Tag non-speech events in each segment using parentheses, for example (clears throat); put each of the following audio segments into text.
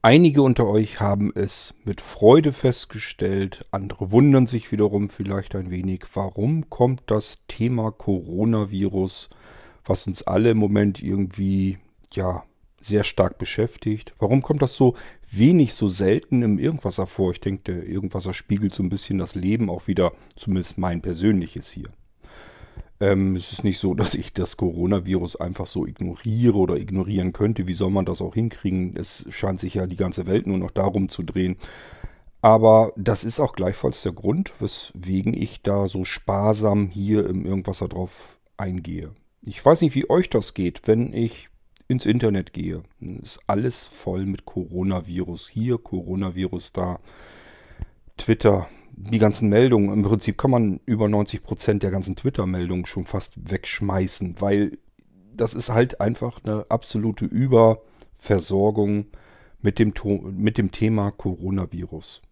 Einige unter euch haben es mit Freude festgestellt, andere wundern sich wiederum vielleicht ein wenig, warum kommt das Thema Coronavirus, was uns alle im Moment irgendwie ja sehr stark beschäftigt. Warum kommt das so wenig, so selten im Irgendwasser vor? Ich denke, der Irgendwasser spiegelt so ein bisschen das Leben auch wieder, zumindest mein persönliches hier. Ähm, es ist nicht so, (laughs) dass ich das Coronavirus einfach so ignoriere oder ignorieren könnte. Wie soll man das auch hinkriegen? Es scheint sich ja die ganze Welt nur noch darum zu drehen. Aber das ist auch gleichfalls der Grund, weswegen ich da so sparsam hier im Irgendwasser drauf eingehe. Ich weiß nicht, wie euch das geht, wenn ich ins Internet gehe. Ist alles voll mit Coronavirus. Hier, Coronavirus da. Twitter, die ganzen Meldungen. Im Prinzip kann man über 90 Prozent der ganzen Twitter-Meldungen schon fast wegschmeißen, weil das ist halt einfach eine absolute Überversorgung mit dem, mit dem Thema Coronavirus.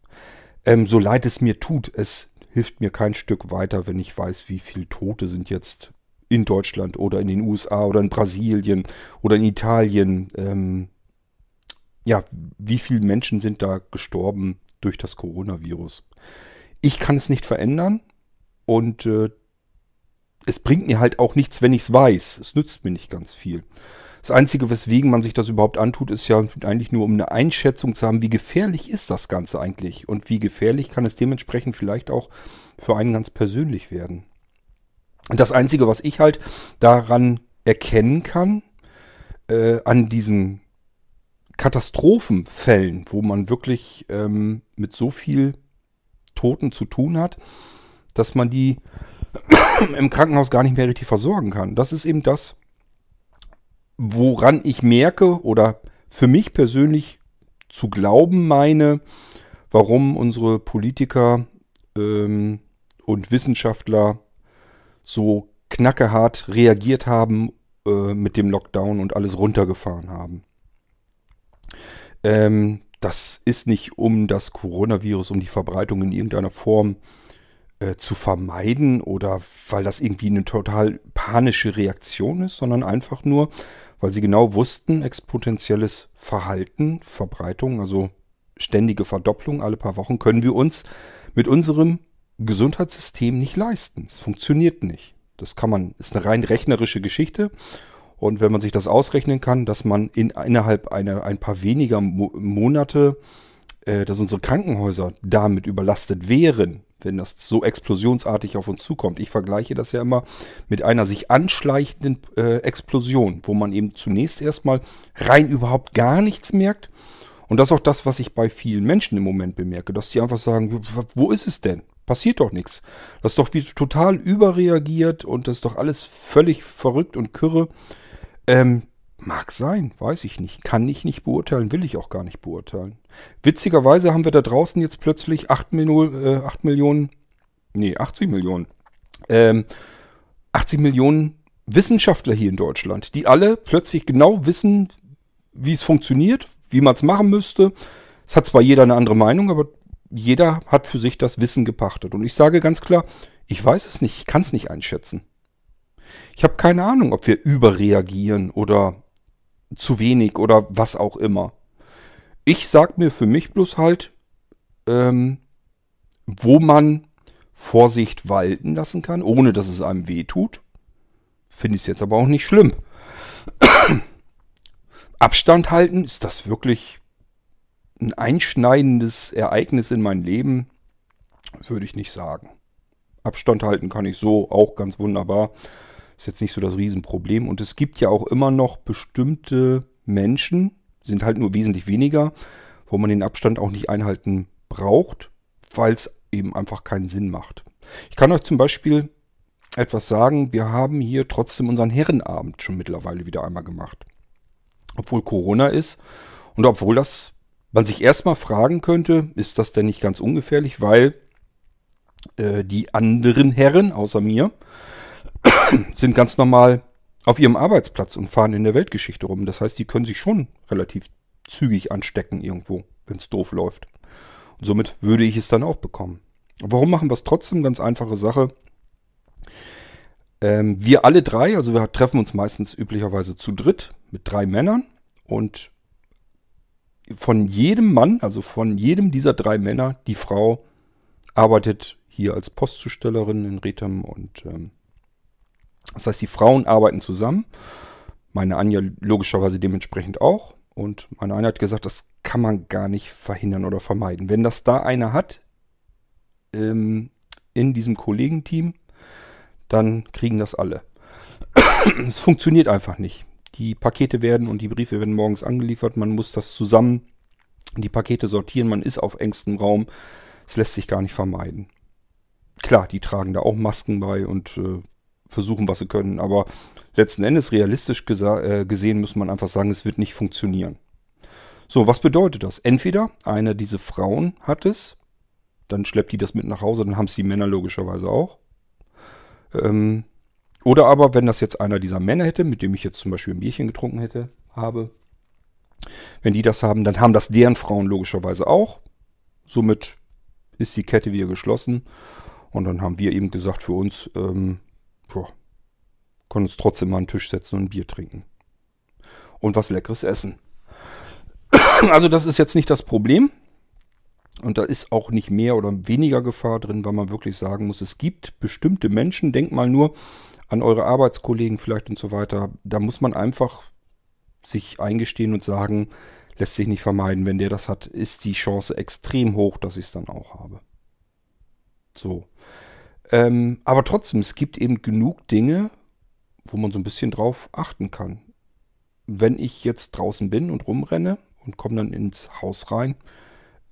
Ähm, so leid es mir tut, es hilft mir kein Stück weiter, wenn ich weiß, wie viele Tote sind jetzt in Deutschland oder in den USA oder in Brasilien oder in Italien. Ähm, ja, wie viele Menschen sind da gestorben durch das Coronavirus? Ich kann es nicht verändern und äh, es bringt mir halt auch nichts, wenn ich es weiß. Es nützt mir nicht ganz viel. Das Einzige, weswegen man sich das überhaupt antut, ist ja eigentlich nur, um eine Einschätzung zu haben, wie gefährlich ist das Ganze eigentlich und wie gefährlich kann es dementsprechend vielleicht auch für einen ganz persönlich werden. Und das Einzige, was ich halt daran erkennen kann, äh, an diesen Katastrophenfällen, wo man wirklich ähm, mit so viel Toten zu tun hat, dass man die (coughs) im Krankenhaus gar nicht mehr richtig versorgen kann. Das ist eben das, woran ich merke oder für mich persönlich zu glauben meine, warum unsere Politiker ähm, und Wissenschaftler so knackehart reagiert haben äh, mit dem Lockdown und alles runtergefahren haben. Ähm, das ist nicht um das Coronavirus, um die Verbreitung in irgendeiner Form äh, zu vermeiden oder weil das irgendwie eine total panische Reaktion ist, sondern einfach nur, weil sie genau wussten, exponentielles Verhalten, Verbreitung, also ständige Verdopplung alle paar Wochen können wir uns mit unserem Gesundheitssystem nicht leisten. Es funktioniert nicht. Das kann man, ist eine rein rechnerische Geschichte. Und wenn man sich das ausrechnen kann, dass man in, innerhalb einer, ein paar weniger Mo Monate, äh, dass unsere Krankenhäuser damit überlastet wären, wenn das so explosionsartig auf uns zukommt. Ich vergleiche das ja immer mit einer sich anschleichenden äh, Explosion, wo man eben zunächst erstmal rein überhaupt gar nichts merkt. Und das ist auch das, was ich bei vielen Menschen im Moment bemerke, dass die einfach sagen, wo ist es denn? Passiert doch nichts. Das ist doch wie total überreagiert und das ist doch alles völlig verrückt und kürre. Ähm, mag sein, weiß ich nicht. Kann ich nicht beurteilen, will ich auch gar nicht beurteilen. Witzigerweise haben wir da draußen jetzt plötzlich 8, Mino, äh, 8 Millionen, nee, 80 Millionen, ähm, 80 Millionen Wissenschaftler hier in Deutschland, die alle plötzlich genau wissen, wie es funktioniert, wie man es machen müsste. Es hat zwar jeder eine andere Meinung, aber jeder hat für sich das Wissen gepachtet. Und ich sage ganz klar, ich weiß es nicht, ich kann es nicht einschätzen. Ich habe keine Ahnung, ob wir überreagieren oder zu wenig oder was auch immer. Ich sag mir für mich bloß halt, ähm, wo man Vorsicht walten lassen kann, ohne dass es einem weh tut. Finde ich es jetzt aber auch nicht schlimm. (clears throat) Abstand halten, ist das wirklich ein einschneidendes Ereignis in mein Leben, würde ich nicht sagen. Abstand halten kann ich so auch ganz wunderbar. Ist jetzt nicht so das Riesenproblem. Und es gibt ja auch immer noch bestimmte Menschen, sind halt nur wesentlich weniger, wo man den Abstand auch nicht einhalten braucht, weil es eben einfach keinen Sinn macht. Ich kann euch zum Beispiel etwas sagen. Wir haben hier trotzdem unseren Herrenabend schon mittlerweile wieder einmal gemacht. Obwohl Corona ist und obwohl das man sich erstmal fragen könnte, ist das denn nicht ganz ungefährlich, weil äh, die anderen Herren außer mir (coughs) sind ganz normal auf ihrem Arbeitsplatz und fahren in der Weltgeschichte rum. Das heißt, die können sich schon relativ zügig anstecken irgendwo, wenn es doof läuft. Und somit würde ich es dann auch bekommen. Warum machen wir es trotzdem? Ganz einfache Sache. Ähm, wir alle drei, also wir treffen uns meistens üblicherweise zu dritt mit drei Männern und von jedem Mann, also von jedem dieser drei Männer, die Frau arbeitet hier als Postzustellerin in Retham und ähm, das heißt, die Frauen arbeiten zusammen. Meine Anja logischerweise dementsprechend auch. Und meine Anja hat gesagt, das kann man gar nicht verhindern oder vermeiden. Wenn das da einer hat ähm, in diesem Kollegenteam, dann kriegen das alle. (clears throat) es funktioniert einfach nicht. Die Pakete werden und die Briefe werden morgens angeliefert. Man muss das zusammen, die Pakete sortieren. Man ist auf engstem Raum. Es lässt sich gar nicht vermeiden. Klar, die tragen da auch Masken bei und äh, versuchen, was sie können. Aber letzten Endes, realistisch äh, gesehen, muss man einfach sagen, es wird nicht funktionieren. So, was bedeutet das? Entweder eine dieser Frauen hat es, dann schleppt die das mit nach Hause, dann haben es die Männer logischerweise auch. Ähm, oder aber, wenn das jetzt einer dieser Männer hätte, mit dem ich jetzt zum Beispiel ein Bierchen getrunken hätte, habe, wenn die das haben, dann haben das deren Frauen logischerweise auch. Somit ist die Kette wieder geschlossen. Und dann haben wir eben gesagt für uns, ähm, boah, können uns trotzdem mal an den Tisch setzen und ein Bier trinken. Und was Leckeres essen. (coughs) Also das ist jetzt nicht das Problem. Und da ist auch nicht mehr oder weniger Gefahr drin, weil man wirklich sagen muss, es gibt bestimmte Menschen, denkt mal nur an eure Arbeitskollegen vielleicht und so weiter. Da muss man einfach sich eingestehen und sagen, lässt sich nicht vermeiden. Wenn der das hat, ist die Chance extrem hoch, dass ich es dann auch habe. So. Ähm, aber trotzdem, es gibt eben genug Dinge, wo man so ein bisschen drauf achten kann. Wenn ich jetzt draußen bin und rumrenne und komme dann ins Haus rein,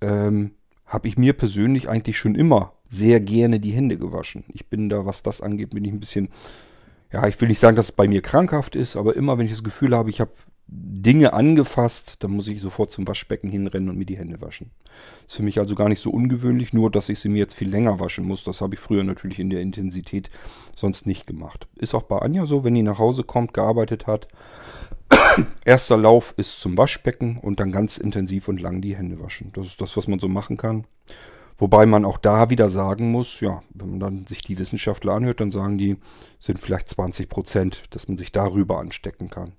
ähm, habe ich mir persönlich eigentlich schon immer sehr gerne die Hände gewaschen. Ich bin da, was das angeht, bin ich ein bisschen, ja, ich will nicht sagen, dass es bei mir krankhaft ist, aber immer, wenn ich das Gefühl habe, ich habe Dinge angefasst, dann muss ich sofort zum Waschbecken hinrennen und mir die Hände waschen. Ist für mich also gar nicht so ungewöhnlich, nur dass ich sie mir jetzt viel länger waschen muss. Das habe ich früher natürlich in der Intensität sonst nicht gemacht. Ist auch bei Anja so, wenn die nach Hause kommt, gearbeitet hat. (coughs) Erster Lauf ist zum Waschbecken und dann ganz intensiv und lang die Hände waschen. Das ist das, was man so machen kann. Wobei man auch da wieder sagen muss, ja, wenn man dann sich die Wissenschaftler anhört, dann sagen die, sind vielleicht 20 Prozent, dass man sich darüber anstecken kann.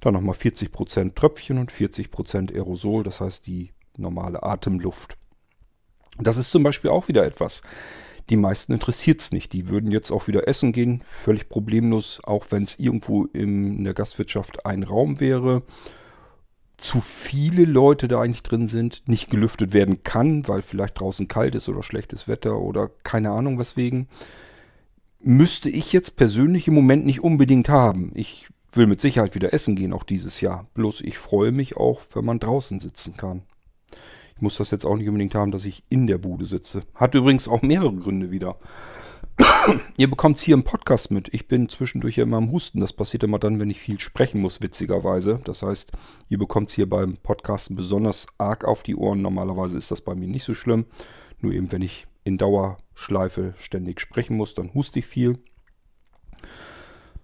Dann nochmal 40% Tröpfchen und 40% Aerosol, das heißt die normale Atemluft. Das ist zum Beispiel auch wieder etwas. Die meisten interessiert es nicht. Die würden jetzt auch wieder essen gehen, völlig problemlos, auch wenn es irgendwo in der Gastwirtschaft ein Raum wäre. Zu viele Leute da eigentlich drin sind, nicht gelüftet werden kann, weil vielleicht draußen kalt ist oder schlechtes Wetter oder keine Ahnung weswegen. Müsste ich jetzt persönlich im Moment nicht unbedingt haben. Ich will mit Sicherheit wieder essen gehen, auch dieses Jahr. Bloß ich freue mich auch, wenn man draußen sitzen kann. Ich muss das jetzt auch nicht unbedingt haben, dass ich in der Bude sitze. Hat übrigens auch mehrere Gründe wieder. (coughs) Ihr bekommt es hier im Podcast mit. Ich bin zwischendurch ja immer am Husten. Das passiert immer dann, wenn ich viel sprechen muss, witzigerweise. Das heißt, ihr bekommt es hier beim Podcasten besonders arg auf die Ohren. Normalerweise ist das bei mir nicht so schlimm. Nur eben, wenn ich in Dauerschleife ständig sprechen muss, dann huste ich viel.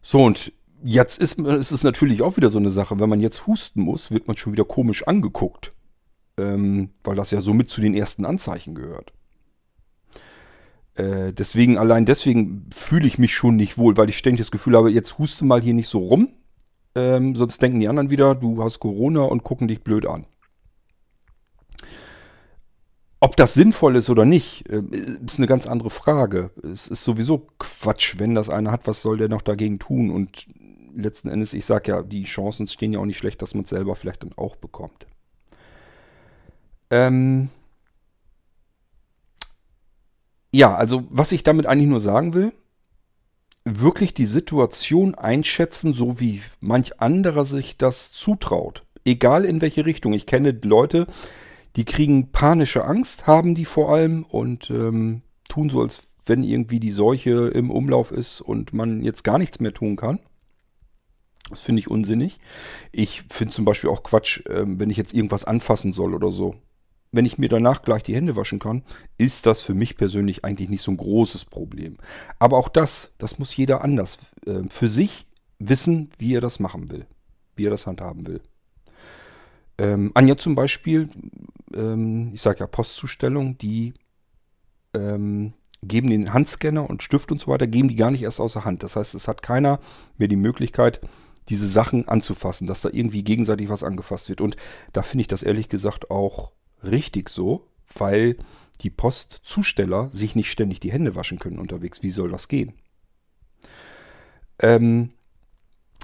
So, und Jetzt ist, ist es natürlich auch wieder so eine Sache. Wenn man jetzt husten muss, wird man schon wieder komisch angeguckt. Ähm, weil das ja somit zu den ersten Anzeichen gehört. Äh, deswegen, allein deswegen fühle ich mich schon nicht wohl, weil ich ständig das Gefühl habe, jetzt huste mal hier nicht so rum. Ähm, sonst denken die anderen wieder, du hast Corona und gucken dich blöd an. Ob das sinnvoll ist oder nicht, äh, ist eine ganz andere Frage. Es ist sowieso Quatsch, wenn das einer hat, was soll der noch dagegen tun? Und letzten Endes, ich sage ja, die Chancen stehen ja auch nicht schlecht, dass man es selber vielleicht dann auch bekommt. Ähm ja, also was ich damit eigentlich nur sagen will, wirklich die Situation einschätzen, so wie manch anderer sich das zutraut. Egal in welche Richtung. Ich kenne Leute, die kriegen panische Angst, haben die vor allem und ähm, tun so, als wenn irgendwie die Seuche im Umlauf ist und man jetzt gar nichts mehr tun kann. Das finde ich unsinnig. Ich finde zum Beispiel auch Quatsch, ähm, wenn ich jetzt irgendwas anfassen soll oder so. Wenn ich mir danach gleich die Hände waschen kann, ist das für mich persönlich eigentlich nicht so ein großes Problem. Aber auch das, das muss jeder anders äh, für sich wissen, wie er das machen will, wie er das handhaben will. Ähm, Anja zum Beispiel, ähm, ich sage ja Postzustellung, die ähm, geben den Handscanner und Stift und so weiter, geben die gar nicht erst außer Hand. Das heißt, es hat keiner mehr die Möglichkeit, diese Sachen anzufassen, dass da irgendwie gegenseitig was angefasst wird. Und da finde ich das ehrlich gesagt auch richtig so, weil die Postzusteller sich nicht ständig die Hände waschen können unterwegs. Wie soll das gehen? Ähm,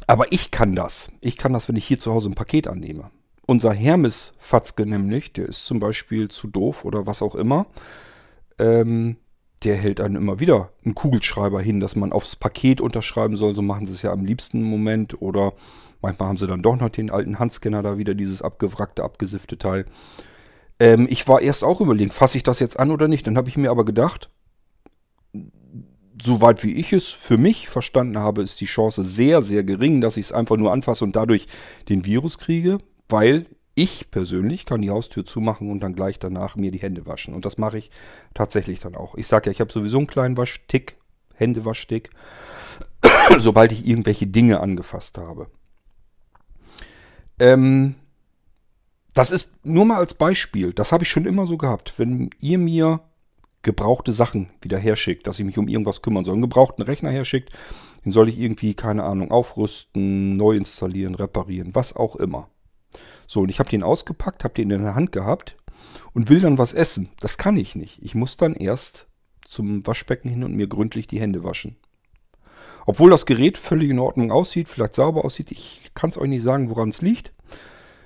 aber ich kann das. Ich kann das, wenn ich hier zu Hause ein Paket annehme. Unser Hermes-Fatzke nämlich, der ist zum Beispiel zu doof oder was auch immer. Ähm, der hält dann immer wieder einen Kugelschreiber hin, dass man aufs Paket unterschreiben soll. So machen sie es ja am liebsten im Moment. Oder manchmal haben sie dann doch noch den alten Handscanner da wieder, dieses abgewrackte, abgesiffte Teil. Ähm, ich war erst auch überlegen, fasse ich das jetzt an oder nicht. Dann habe ich mir aber gedacht, soweit wie ich es für mich verstanden habe, ist die Chance sehr, sehr gering, dass ich es einfach nur anfasse und dadurch den Virus kriege, weil ich persönlich kann die Haustür zumachen und dann gleich danach mir die Hände waschen. Und das mache ich tatsächlich dann auch. Ich sage ja, ich habe sowieso einen kleinen Waschtick, Händewaschstick, (clears throat) sobald ich irgendwelche Dinge angefasst habe. Ähm, das ist nur mal als Beispiel. Das habe ich schon immer so gehabt. Wenn ihr mir gebrauchte Sachen wieder herschickt, dass ich mich um irgendwas kümmern soll, einen gebrauchten Rechner herschickt, den soll ich irgendwie, keine Ahnung, aufrüsten, neu installieren, reparieren, was auch immer. So, und ich habe den ausgepackt, habe den in der Hand gehabt und will dann was essen. Das kann ich nicht. Ich muss dann erst zum Waschbecken hin und mir gründlich die Hände waschen. Obwohl das Gerät völlig in Ordnung aussieht, vielleicht sauber aussieht, ich kann es euch nicht sagen, woran es liegt.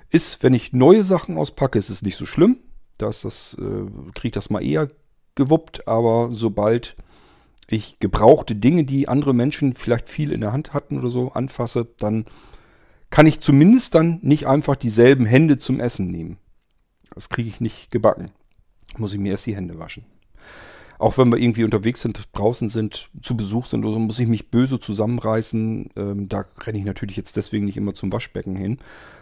Ist, wenn ich neue Sachen auspacke, ist es nicht so schlimm. Da ist das, äh, kriege ich das mal eher gewuppt, aber sobald ich gebrauchte Dinge, die andere Menschen vielleicht viel in der Hand hatten oder so, anfasse, dann kann ich zumindest dann nicht einfach dieselben Hände zum Essen nehmen. Das kriege ich nicht gebacken. Muss ich mir erst die Hände waschen. Auch wenn wir irgendwie unterwegs sind, draußen sind, zu Besuch sind oder so, muss ich mich böse zusammenreißen. Ähm, da renne ich natürlich jetzt deswegen nicht immer zum Waschbecken hin.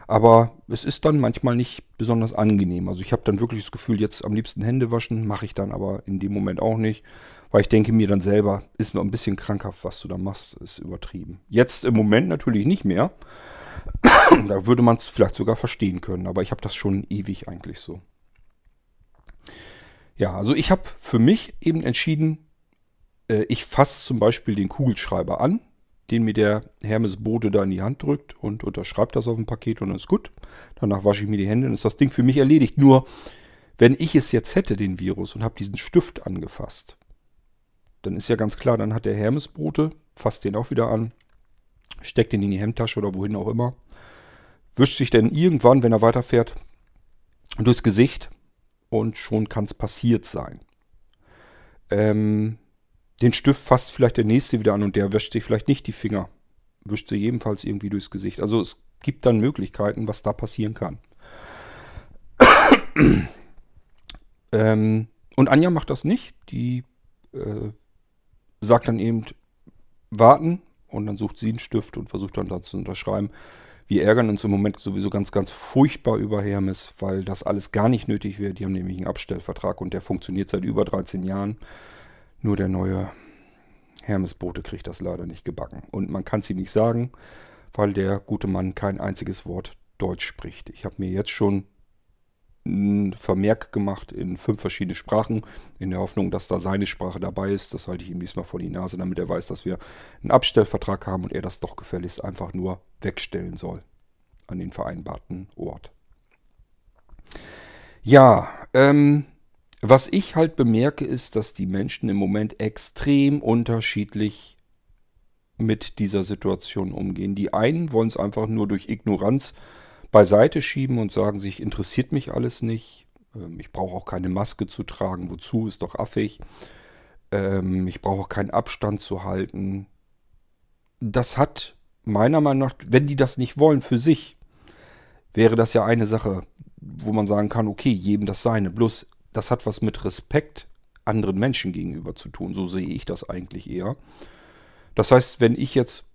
Aber es ist dann manchmal nicht besonders angenehm. Also ich habe dann wirklich das Gefühl, jetzt am liebsten Hände waschen, mache ich dann aber in dem Moment auch nicht. Weil ich denke mir dann selber, ist mir ein bisschen krankhaft, was du da machst, ist übertrieben. Jetzt im Moment natürlich nicht mehr. (coughs) da würde man es vielleicht sogar verstehen können, aber ich habe das schon ewig eigentlich so. Ja, also ich habe für mich eben entschieden, äh, ich fasse zum Beispiel den Kugelschreiber an, den mir der Hermes Bode da in die Hand drückt und unterschreibt das auf dem Paket und dann ist gut. Danach wasche ich mir die Hände und ist das Ding für mich erledigt. Nur, wenn ich es jetzt hätte, den Virus, und habe diesen Stift angefasst, dann ist ja ganz klar, dann hat der Hermes Bote, fasst den auch wieder an, steckt den in die Hemdtasche oder wohin auch immer, wischt sich dann irgendwann, wenn er weiterfährt, durchs Gesicht und schon kann es passiert sein. Ähm, den Stift fasst vielleicht der nächste wieder an und der wäscht sich vielleicht nicht die Finger. Wischt sie jedenfalls irgendwie durchs Gesicht. Also es gibt dann Möglichkeiten, was da passieren kann. (coughs) ähm, und Anja macht das nicht. Die äh, sagt dann eben, warten und dann sucht sie einen Stift und versucht dann da zu unterschreiben. Wir ärgern uns im Moment sowieso ganz, ganz furchtbar über Hermes, weil das alles gar nicht nötig wäre. Die haben nämlich einen Abstellvertrag und der funktioniert seit über 13 Jahren. Nur der neue Hermes-Bote kriegt das leider nicht gebacken. Und man kann es ihm nicht sagen, weil der gute Mann kein einziges Wort Deutsch spricht. Ich habe mir jetzt schon einen Vermerk gemacht in fünf verschiedene Sprachen, in der Hoffnung, dass da seine Sprache dabei ist. Das halte ich ihm diesmal vor die Nase, damit er weiß, dass wir einen Abstellvertrag haben und er das doch gefälligst einfach nur wegstellen soll an den vereinbarten Ort. Ja, ähm, was ich halt bemerke, ist, dass die Menschen im Moment extrem unterschiedlich mit dieser Situation umgehen. Die einen wollen es einfach nur durch Ignoranz beiseite schieben und sagen sich, interessiert mich alles nicht. Ähm, ich brauche auch keine Maske zu tragen. Wozu? Ist doch affig. Ähm, ich brauche auch keinen Abstand zu halten. Das hat meiner Meinung nach, wenn die das nicht wollen für sich, wäre das ja eine Sache, wo man sagen kann, okay, jedem das seine. Bloß, das hat was mit Respekt anderen Menschen gegenüber zu tun. So sehe ich das eigentlich eher. Das heißt, wenn ich jetzt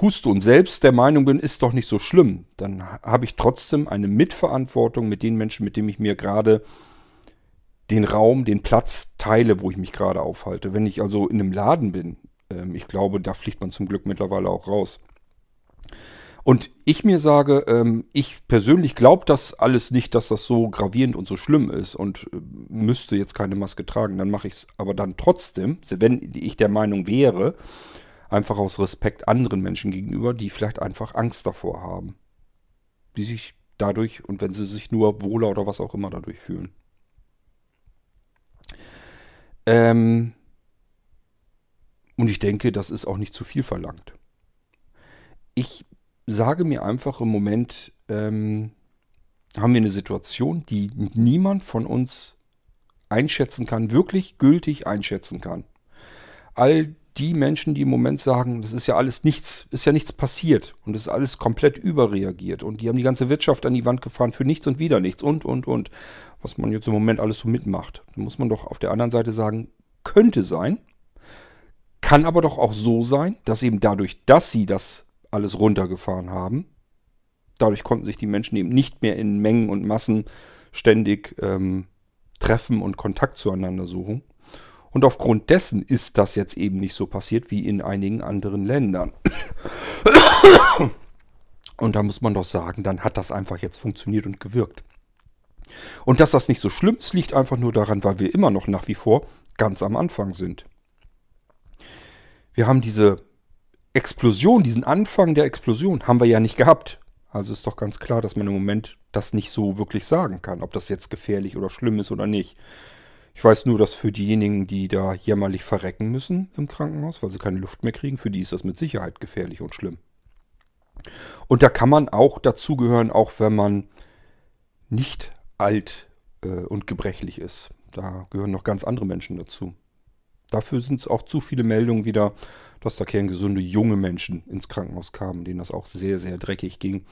huste und selbst der Meinung bin, ist doch nicht so schlimm, dann habe ich trotzdem eine Mitverantwortung mit den Menschen, mit denen ich mir gerade den Raum, den Platz teile, wo ich mich gerade aufhalte. Wenn ich also in einem Laden bin, ähm, ich glaube, da fliegt man zum Glück mittlerweile auch raus. Und ich mir sage, ähm, ich persönlich glaube das alles nicht, dass das so gravierend und so schlimm ist und äh, müsste jetzt keine Maske tragen. Dann mache ich es aber dann trotzdem, wenn ich der Meinung wäre, Einfach aus Respekt anderen Menschen gegenüber, die vielleicht einfach Angst davor haben. Die sich dadurch und wenn sie sich nur wohler oder was auch immer dadurch fühlen. Ähm und ich denke, das ist auch nicht zu viel verlangt. Ich sage mir einfach im Moment, ähm, haben wir eine Situation, die niemand von uns einschätzen kann, wirklich gültig einschätzen kann. All die Menschen, die im Moment sagen, das ist ja alles nichts, ist ja nichts passiert und es ist alles komplett überreagiert und die haben die ganze Wirtschaft an die Wand gefahren für nichts und wieder nichts und, und, und, was man jetzt im Moment alles so mitmacht. Da muss man doch auf der anderen Seite sagen, könnte sein, kann aber doch auch so sein, dass eben dadurch, dass sie das alles runtergefahren haben, dadurch konnten sich die Menschen eben nicht mehr in Mengen und Massen ständig ähm, treffen und Kontakt zueinander suchen. Und aufgrund dessen ist das jetzt eben nicht so passiert wie in einigen anderen Ländern. (coughs) Und da muss man doch sagen, dann hat das einfach jetzt funktioniert und gewirkt. Und dass das nicht so schlimm ist, liegt einfach nur daran, weil wir immer noch nach wie vor ganz am Anfang sind. Wir haben diese Explosion, diesen Anfang der Explosion haben wir ja nicht gehabt. Also ist doch ganz klar, dass man im Moment das nicht so wirklich sagen kann, ob das jetzt gefährlich oder schlimm ist oder nicht. Ich weiß nur, dass für diejenigen, die da jämmerlich verrecken müssen im Krankenhaus, weil sie keine Luft mehr kriegen, für die ist das mit Sicherheit gefährlich und schlimm. Und da kann man auch dazugehören, auch wenn man nicht alt äh, und gebrechlich ist. Da gehören noch ganz andere Menschen dazu. Dafür sind es auch zu viele Meldungen wieder, dass da kerngesunde junge Menschen ins Krankenhaus kamen, denen das auch sehr, sehr dreckig ging.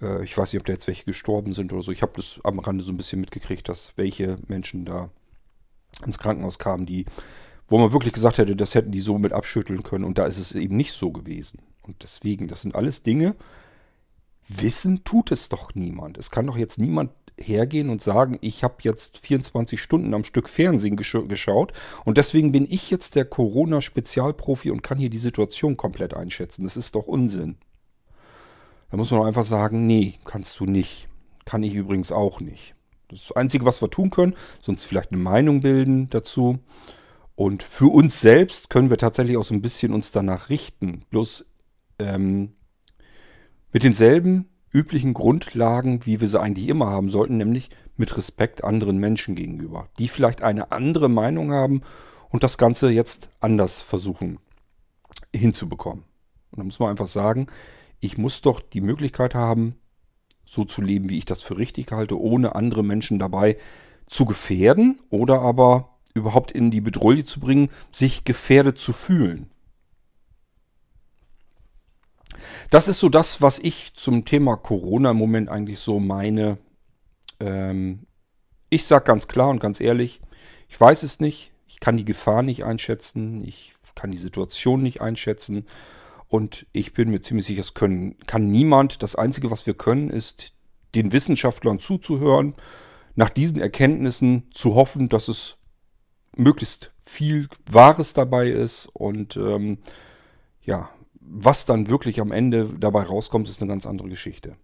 Äh, ich weiß nicht, ob da jetzt welche gestorben sind oder so. Ich habe das am Rande so ein bisschen mitgekriegt, dass welche Menschen da ins Krankenhaus kamen, die, wo man wirklich gesagt hätte, das hätten die so mit abschütteln können. Und da ist es eben nicht so gewesen. Und deswegen, das sind alles Dinge, wissen tut es doch niemand. Es kann doch jetzt niemand hergehen und sagen, ich habe jetzt 24 Stunden am Stück Fernsehen gesch geschaut und deswegen bin ich jetzt der Corona-Spezialprofi und kann hier die Situation komplett einschätzen. Das ist doch Unsinn. Da muss man doch einfach sagen, nee, kannst du nicht. Kann ich übrigens auch nicht. Das Einzige, was wir tun können, sonst vielleicht eine Meinung bilden dazu. Und für uns selbst können wir tatsächlich auch so ein bisschen uns danach richten. Bloß ähm, mit denselben üblichen Grundlagen, wie wir sie eigentlich immer haben sollten, nämlich mit Respekt anderen Menschen gegenüber, die vielleicht eine andere Meinung haben und das Ganze jetzt anders versuchen hinzubekommen. Und da muss man einfach sagen, ich muss doch die Möglichkeit haben, so zu leben, wie ich das für richtig halte, ohne andere Menschen dabei zu gefährden oder aber überhaupt in die Bedrohung zu bringen, sich gefährdet zu fühlen. Das ist so das, was ich zum Thema Corona im Moment eigentlich so meine. Ähm, ich sage ganz klar und ganz ehrlich, ich weiß es nicht. Ich kann die Gefahr nicht einschätzen. Ich kann die Situation nicht einschätzen. Und ich bin mir ziemlich sicher, es können, kann niemand. Das Einzige, was wir können, ist den Wissenschaftlern zuzuhören, nach diesen Erkenntnissen zu hoffen, dass es möglichst viel Wahres dabei ist und ähm, ja, was dann wirklich am Ende dabei rauskommt, ist eine ganz andere Geschichte.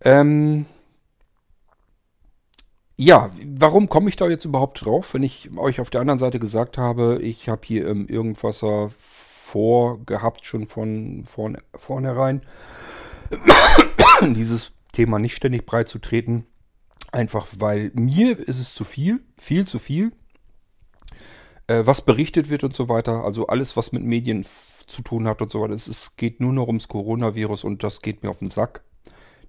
Ähm ja, warum komme ich da jetzt überhaupt drauf, wenn ich euch auf der anderen Seite gesagt habe, ich habe hier im Irgendwasser vorgehabt, schon von vorn, vornherein, (coughs) dieses Thema nicht ständig breit zu treten. Einfach weil mir ist es zu viel, viel zu viel äh, was berichtet wird und so weiter. Also alles, was mit Medien zu tun hat und so weiter. Es, es geht nur noch ums Coronavirus und das geht mir auf den Sack.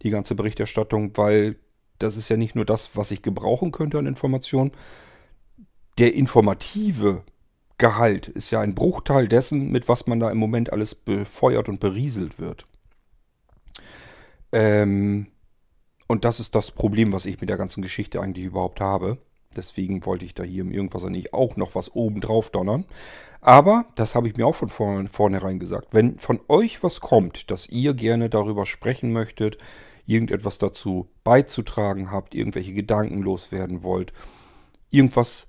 Die ganze Berichterstattung, weil das ist ja nicht nur das, was ich gebrauchen könnte an Informationen. Der informative Gehalt ist ja ein Bruchteil dessen, mit was man da im Moment alles befeuert und berieselt wird. Ähm, und das ist das Problem, was ich mit der ganzen Geschichte eigentlich überhaupt habe. Deswegen wollte ich da hier im Irgendwas nicht auch noch was oben drauf donnern. Aber, das habe ich mir auch von vornherein gesagt, wenn von euch was kommt, dass ihr gerne darüber sprechen möchtet, irgendetwas dazu beizutragen habt, irgendwelche Gedanken loswerden wollt, irgendwas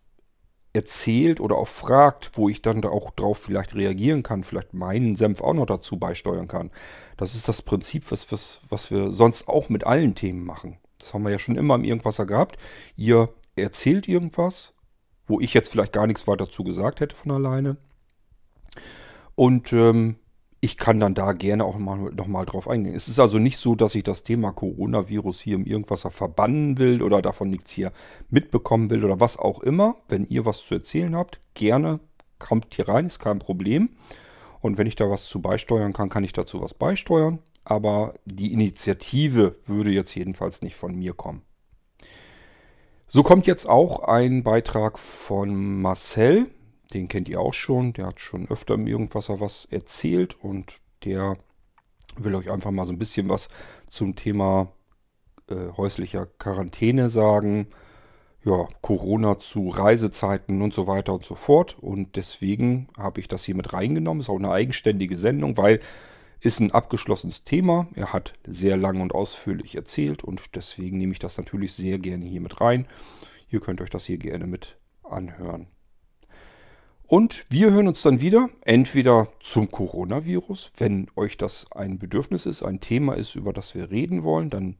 erzählt oder auch fragt, wo ich dann auch drauf vielleicht reagieren kann, vielleicht meinen Senf auch noch dazu beisteuern kann. Das ist das Prinzip, was, was, was wir sonst auch mit allen Themen machen. Das haben wir ja schon immer im Irgendwasser gehabt. Ihr erzählt irgendwas, wo ich jetzt vielleicht gar nichts weiter dazu gesagt hätte von alleine. Und ähm, ich kann dann da gerne auch mal, noch mal drauf eingehen. Es ist also nicht so, dass ich das Thema Coronavirus hier im Irgendwasser verbannen will oder davon nichts hier mitbekommen will oder was auch immer. Wenn ihr was zu erzählen habt, gerne kommt hier rein, ist kein Problem. Und wenn ich da was zu beisteuern kann, kann ich dazu was beisteuern. Aber die Initiative würde jetzt jedenfalls nicht von mir kommen. So kommt jetzt auch ein Beitrag von Marcel. Den kennt ihr auch schon. Der hat schon öfter im Irgendwasser was erzählt und der will euch einfach mal so ein bisschen was zum Thema äh, häuslicher Quarantäne sagen. Ja, Corona zu Reisezeiten und so weiter und so fort. Und deswegen habe ich das hier mit reingenommen. Ist auch eine eigenständige Sendung, weil ist ein abgeschlossenes Thema. Er hat sehr lang und ausführlich erzählt und deswegen nehme ich das natürlich sehr gerne hier mit rein. Ihr könnt euch das hier gerne mit anhören. Und wir hören uns dann wieder, entweder zum Coronavirus, wenn euch das ein Bedürfnis ist, ein Thema ist, über das wir reden wollen, dann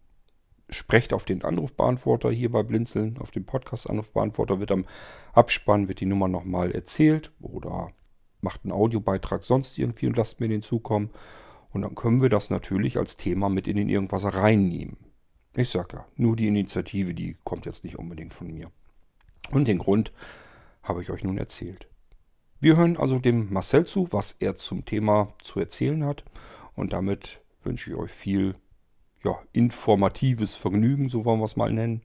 sprecht auf den Anrufbeantworter hier bei Blinzeln, auf dem Podcast-Anrufbeantworter wird am Abspann, wird die Nummer nochmal erzählt oder macht einen Audiobeitrag sonst irgendwie und lasst mir den zukommen. Und dann können wir das natürlich als Thema mit in den Irgendwas reinnehmen. Ich sage ja, nur die Initiative, die kommt jetzt nicht unbedingt von mir. Und den Grund habe ich euch nun erzählt. Wir hören also dem Marcel zu, was er zum Thema zu erzählen hat. Und damit wünsche ich euch viel ja, informatives Vergnügen, so wollen wir es mal nennen.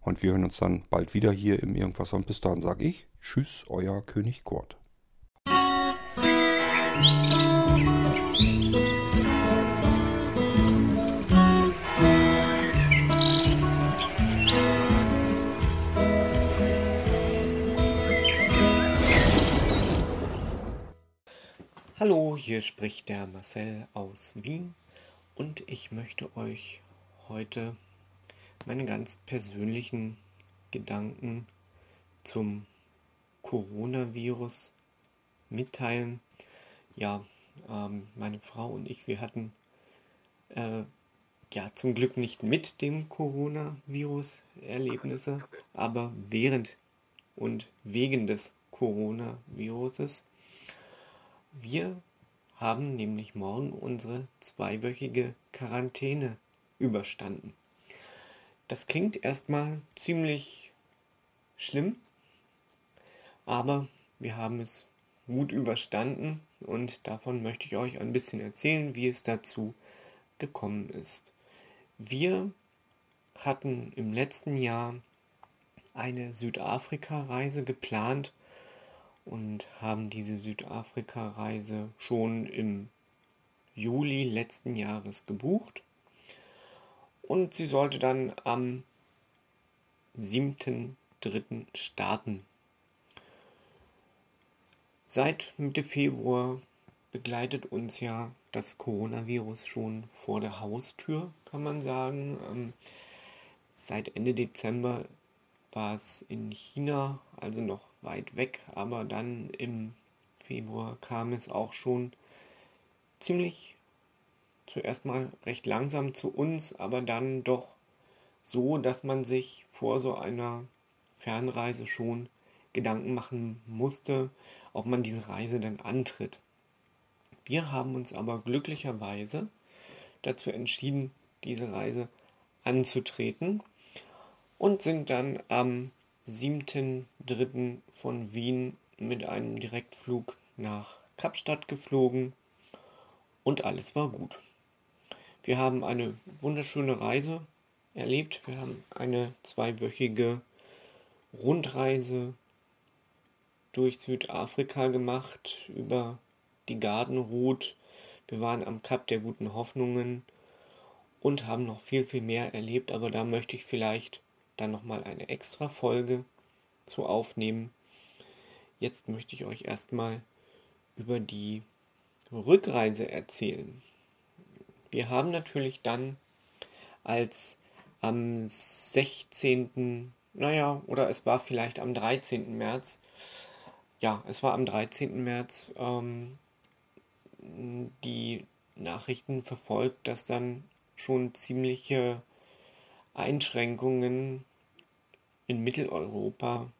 Und wir hören uns dann bald wieder hier im Irgendwas. Und bis dahin sage ich Tschüss, euer König Kurt. Hallo, hier spricht der Marcel aus Wien und ich möchte euch heute meine ganz persönlichen Gedanken zum Coronavirus mitteilen. Ja, ähm, meine Frau und ich, wir hatten äh, ja zum Glück nicht mit dem Coronavirus Erlebnisse, aber während und wegen des Coronaviruses wir haben nämlich morgen unsere zweiwöchige Quarantäne überstanden. Das klingt erstmal ziemlich schlimm, aber wir haben es gut überstanden und davon möchte ich euch ein bisschen erzählen, wie es dazu gekommen ist. Wir hatten im letzten Jahr eine Südafrika-Reise geplant und haben diese Südafrika-Reise schon im Juli letzten Jahres gebucht. Und sie sollte dann am 7.3. starten. Seit Mitte Februar begleitet uns ja das Coronavirus schon vor der Haustür, kann man sagen. Ähm, seit Ende Dezember war es in China, also noch weit weg, aber dann im Februar kam es auch schon ziemlich zuerst mal recht langsam zu uns, aber dann doch so, dass man sich vor so einer Fernreise schon Gedanken machen musste, ob man diese Reise dann antritt. Wir haben uns aber glücklicherweise dazu entschieden, diese Reise anzutreten und sind dann am 7.3. von Wien mit einem Direktflug nach Kapstadt geflogen und alles war gut. Wir haben eine wunderschöne Reise erlebt. Wir haben eine zweiwöchige Rundreise durch Südafrika gemacht, über die Garden Route. Wir waren am Kap der guten Hoffnungen und haben noch viel, viel mehr erlebt, aber da möchte ich vielleicht dann nochmal eine extra Folge zu aufnehmen. Jetzt möchte ich euch erstmal über die Rückreise erzählen. Wir haben natürlich dann als am 16. naja, oder es war vielleicht am 13. März, ja, es war am 13. März, ähm, die Nachrichten verfolgt, dass dann schon ziemliche Einschränkungen in Mitteleuropa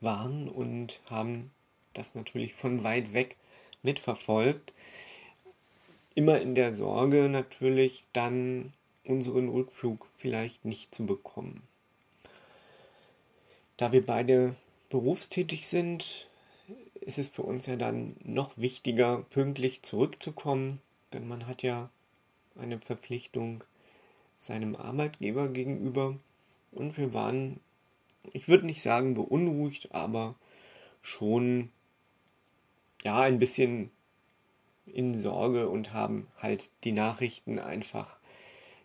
waren und haben das natürlich von weit weg mitverfolgt. Immer in der Sorge natürlich dann unseren Rückflug vielleicht nicht zu bekommen. Da wir beide berufstätig sind, ist es für uns ja dann noch wichtiger, pünktlich zurückzukommen, denn man hat ja eine Verpflichtung seinem Arbeitgeber gegenüber und wir waren, ich würde nicht sagen beunruhigt, aber schon ja ein bisschen in Sorge und haben halt die Nachrichten einfach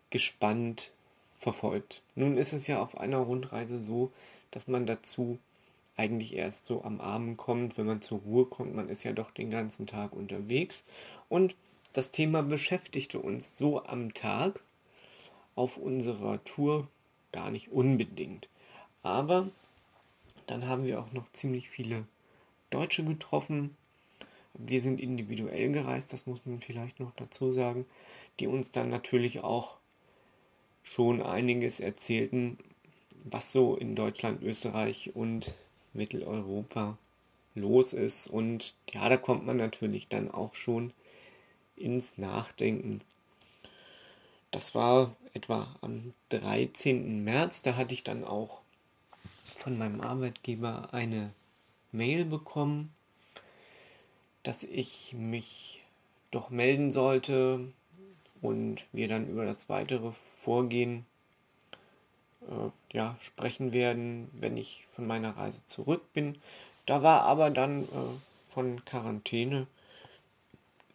gespannt verfolgt. Nun ist es ja auf einer Rundreise so, dass man dazu eigentlich erst so am Abend kommt, wenn man zur Ruhe kommt. Man ist ja doch den ganzen Tag unterwegs. Und das Thema beschäftigte uns so am Tag auf unserer Tour gar nicht unbedingt. Aber dann haben wir auch noch ziemlich viele Deutsche getroffen. Wir sind individuell gereist, das muss man vielleicht noch dazu sagen, die uns dann natürlich auch schon einiges erzählten, was so in Deutschland, Österreich und Mitteleuropa los ist. Und ja, da kommt man natürlich dann auch schon ins Nachdenken. Das war etwa am 13. März. Da hatte ich dann auch von meinem Arbeitgeber eine Mail bekommen, dass ich mich doch melden sollte und wir dann über das weitere Vorgehen äh, ja, sprechen werden, wenn ich von meiner Reise zurück bin. Da war aber dann äh, von Quarantäne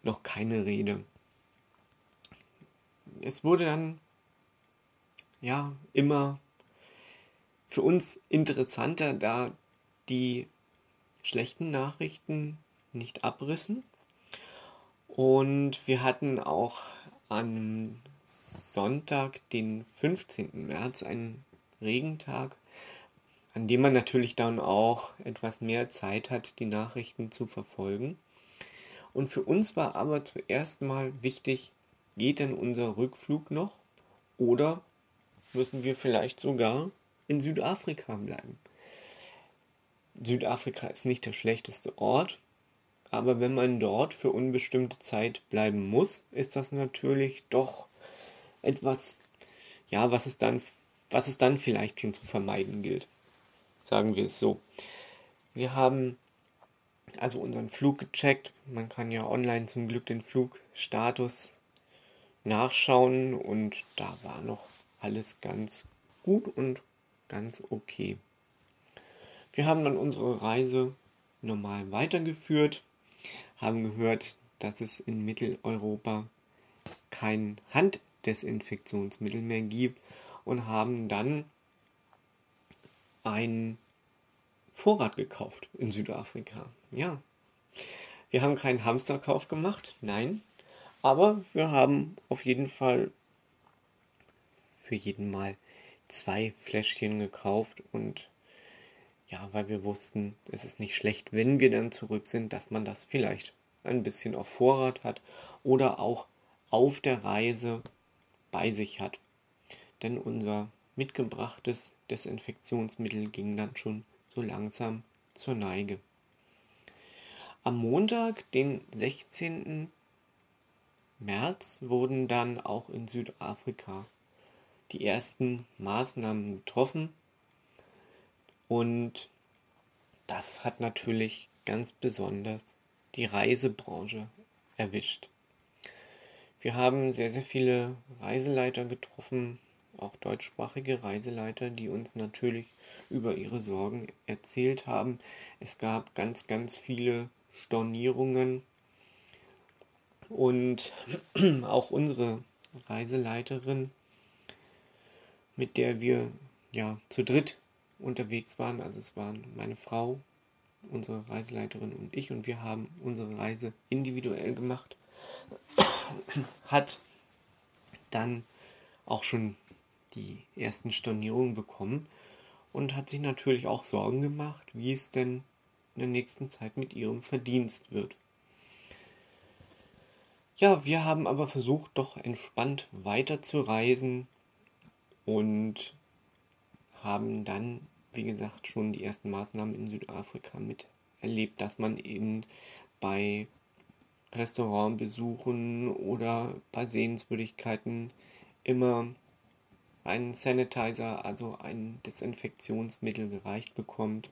noch keine Rede. Es wurde dann ja immer für uns interessanter, da die schlechten Nachrichten nicht abrissen. Und wir hatten auch am Sonntag, den 15. März, einen Regentag, an dem man natürlich dann auch etwas mehr Zeit hat, die Nachrichten zu verfolgen. Und für uns war aber zuerst mal wichtig, geht denn unser Rückflug noch oder müssen wir vielleicht sogar in Südafrika bleiben? Südafrika ist nicht der schlechteste Ort, aber wenn man dort für unbestimmte Zeit bleiben muss, ist das natürlich doch etwas, ja, was es dann, was es dann vielleicht schon zu vermeiden gilt. Sagen wir es so. Wir haben also unseren Flug gecheckt. Man kann ja online zum Glück den Flugstatus nachschauen und da war noch alles ganz gut und ganz okay. Wir haben dann unsere Reise normal weitergeführt, haben gehört, dass es in Mitteleuropa kein Handdesinfektionsmittel mehr gibt und haben dann einen Vorrat gekauft in Südafrika. Ja, wir haben keinen Hamsterkauf gemacht, nein, aber wir haben auf jeden Fall für jeden Mal zwei Fläschchen gekauft und ja, weil wir wussten, es ist nicht schlecht, wenn wir dann zurück sind, dass man das vielleicht ein bisschen auf Vorrat hat oder auch auf der Reise bei sich hat. Denn unser mitgebrachtes Desinfektionsmittel ging dann schon so langsam zur Neige. Am Montag, den 16. März, wurden dann auch in Südafrika die ersten Maßnahmen getroffen. Und das hat natürlich ganz besonders die Reisebranche erwischt. Wir haben sehr, sehr viele Reiseleiter getroffen, auch deutschsprachige Reiseleiter, die uns natürlich über ihre Sorgen erzählt haben. Es gab ganz, ganz viele Stornierungen und (clears throat) auch unsere Reiseleiterin mit der wir ja zu dritt unterwegs waren. Also es waren meine Frau, unsere Reiseleiterin und ich und wir haben unsere Reise individuell gemacht. (clears throat) Hat dann auch schon die ersten Stornierungen bekommen und hat sich natürlich auch Sorgen gemacht, wie es denn in der nächsten Zeit mit ihrem Verdienst wird. Ja, wir haben aber versucht, doch entspannt weiter zu reisen, und haben dann, wie gesagt, schon die ersten Maßnahmen in Südafrika mit erlebt, dass man eben bei Restaurantbesuchen oder bei Sehenswürdigkeiten immer einen Sanitizer, also ein Desinfektionsmittel gereicht bekommt.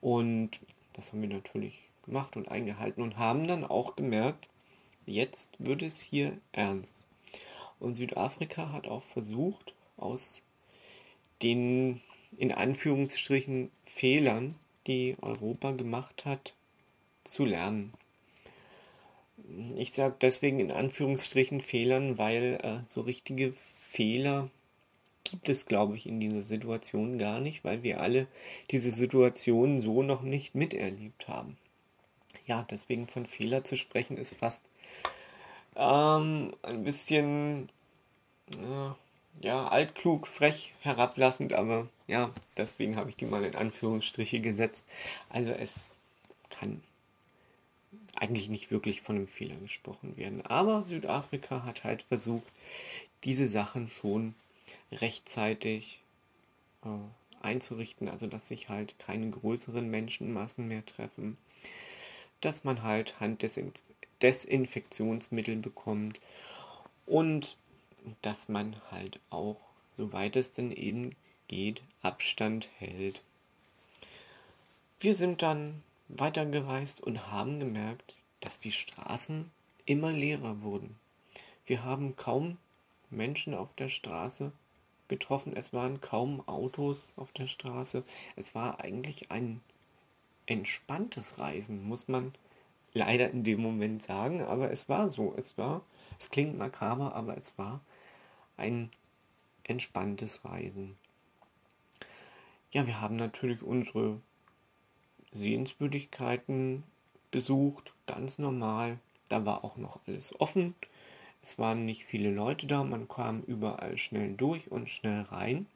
Und das haben wir natürlich gemacht und eingehalten und haben dann auch gemerkt, jetzt wird es hier ernst. Und Südafrika hat auch versucht, aus den in Anführungsstrichen Fehlern, die Europa gemacht hat, zu lernen. Ich sage deswegen in Anführungsstrichen Fehlern, weil äh, so richtige Fehler gibt es, glaube ich, in dieser Situation gar nicht, weil wir alle diese Situation so noch nicht miterlebt haben. Ja, deswegen von Fehler zu sprechen ist fast ähm, ein bisschen äh, ja, altklug, frech, herablassend, aber ja, deswegen habe ich die mal in Anführungsstriche gesetzt. Also es kann eigentlich nicht wirklich von einem Fehler gesprochen werden. Aber Südafrika hat halt versucht, diese Sachen schon rechtzeitig äh, einzurichten, also dass sich halt keine größeren Menschenmassen mehr treffen, dass man halt Handdesinfektionsmittel bekommt und dass man halt auch, soweit es denn eben geht, Abstand hält. Wir sind dann weitergereist und haben gemerkt, dass die Straßen immer leerer wurden. Wir haben kaum Menschen auf der Straße getroffen. Es waren kaum Autos auf der Straße. Es war eigentlich ein entspanntes Reisen, muss man leider in dem Moment sagen. Aber es war so. Es war, es klingt makaber, aber es war ein entspanntes Reisen. Ja, wir haben natürlich unsere Sehenswürdigkeiten besucht, ganz normal. Da war auch noch alles offen. Es waren nicht viele Leute da, man kam überall schnell durch und schnell rein.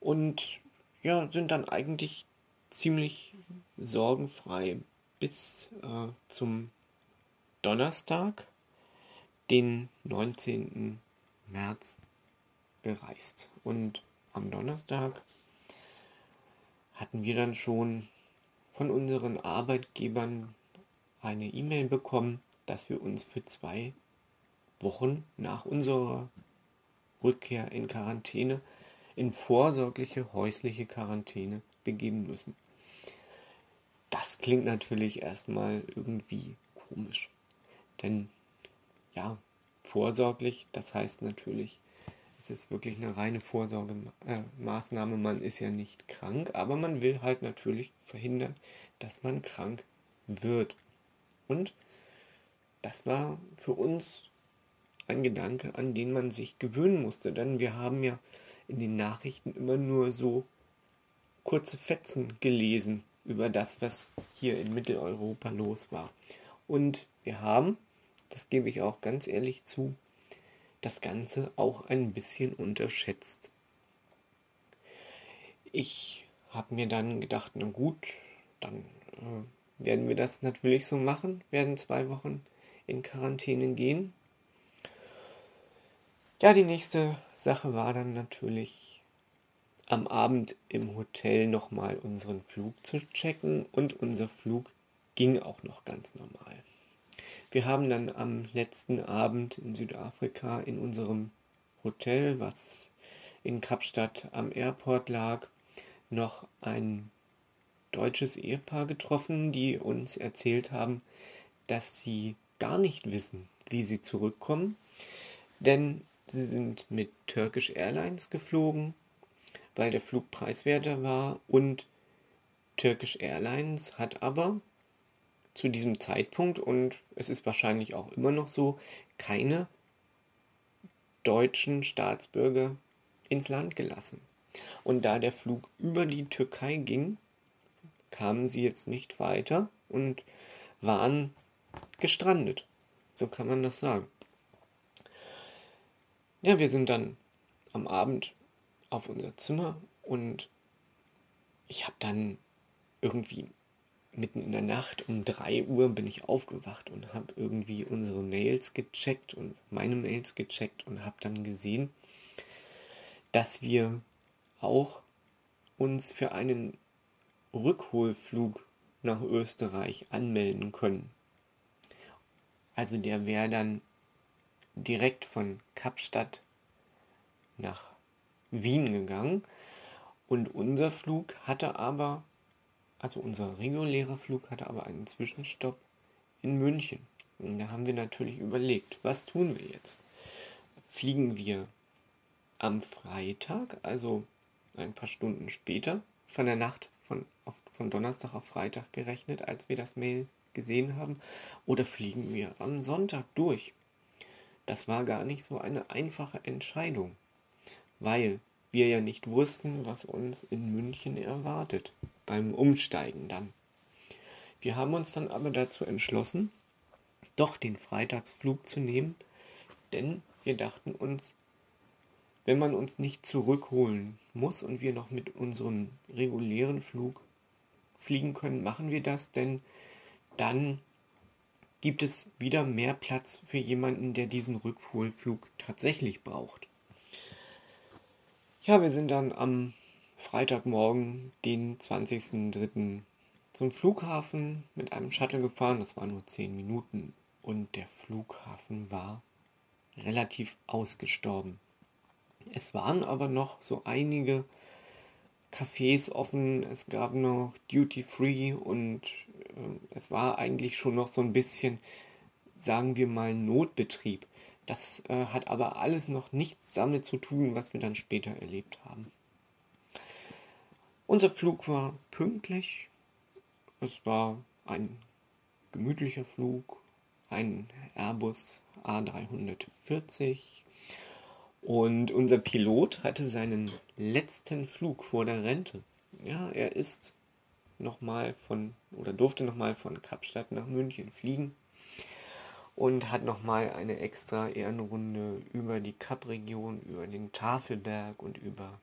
Und ja, sind dann eigentlich ziemlich sorgenfrei bis äh, zum Donnerstag, den 19. März, gereist. Und am Donnerstag hatten wir dann schon von unseren Arbeitgebern eine E-Mail bekommen, dass wir uns für zwei Wochen nach unserer Rückkehr in Quarantäne in vorsorgliche häusliche Quarantäne begeben müssen. Das klingt natürlich erstmal irgendwie komisch. Denn ja, vorsorglich, das heißt natürlich, es ist wirklich eine reine Vorsorgemaßnahme. Äh, man ist ja nicht krank, aber man will halt natürlich verhindern, dass man krank wird. Und das war für uns ein Gedanke, an den man sich gewöhnen musste. Denn wir haben ja in den Nachrichten immer nur so kurze Fetzen gelesen über das, was hier in Mitteleuropa los war. Und wir haben, das gebe ich auch ganz ehrlich zu, das Ganze auch ein bisschen unterschätzt. Ich habe mir dann gedacht, na gut, dann äh, werden wir das natürlich so machen, werden zwei Wochen in Quarantäne gehen ja, die nächste Sache war dann natürlich am Abend im Hotel nochmal unseren Flug zu checken und unser Flug ging auch noch ganz normal. Wir haben dann am letzten Abend in Südafrika in unserem Hotel, was in Kapstadt am Airport lag, noch ein deutsches Ehepaar getroffen, die uns erzählt haben, dass sie gar nicht wissen, wie sie zurückkommen, denn Sie sind mit Turkish Airlines geflogen, weil der Flug preiswerter war und Turkish Airlines hat aber zu diesem Zeitpunkt und es ist wahrscheinlich auch immer noch so, keine deutschen Staatsbürger ins Land gelassen. Und da der Flug über die Türkei ging, kamen sie jetzt nicht weiter und waren gestrandet. So kann man das sagen. Ja, wir sind dann am Abend auf unser Zimmer und ich habe dann irgendwie mitten in der Nacht um 3 Uhr bin ich aufgewacht und habe irgendwie unsere Mails gecheckt und meine Mails gecheckt und habe dann gesehen, dass wir auch uns für einen Rückholflug nach Österreich anmelden können. Also der wäre dann direkt von Kapstadt nach Wien gegangen und unser Flug hatte aber, also unser regulärer Flug hatte aber einen Zwischenstopp in München. Und da haben wir natürlich überlegt, was tun wir jetzt? Fliegen wir am Freitag, also ein paar Stunden später, von der Nacht von, auf, von Donnerstag auf Freitag gerechnet, als wir das Mail gesehen haben, oder fliegen wir am Sonntag durch? Das war gar nicht so eine einfache Entscheidung, weil wir ja nicht wussten, was uns in München erwartet, beim Umsteigen dann. Wir haben uns dann aber dazu entschlossen, doch den Freitagsflug zu nehmen, denn wir dachten uns, wenn man uns nicht zurückholen muss und wir noch mit unserem regulären Flug fliegen können, machen wir das, denn dann gibt es wieder mehr Platz für jemanden, der diesen Rückholflug tatsächlich braucht. Ja, wir sind dann am Freitagmorgen, den 20.03. zum Flughafen mit einem Shuttle gefahren. Das war nur 10 Minuten und der Flughafen war relativ ausgestorben. Es waren aber noch so einige Cafés offen, es gab noch Duty Free und äh, es war eigentlich schon noch so ein bisschen, sagen wir mal, Notbetrieb. Das äh, hat aber alles noch nichts damit zu tun, was wir dann später erlebt haben. Unser Flug war pünktlich. Es war ein gemütlicher Flug, ein Airbus A340 und unser Pilot hatte seinen letzten Flug vor der Rente. Ja, er ist nochmal von oder durfte nochmal von Kapstadt nach München fliegen und hat nochmal eine extra Ehrenrunde über die Kapregion, über den Tafelberg und über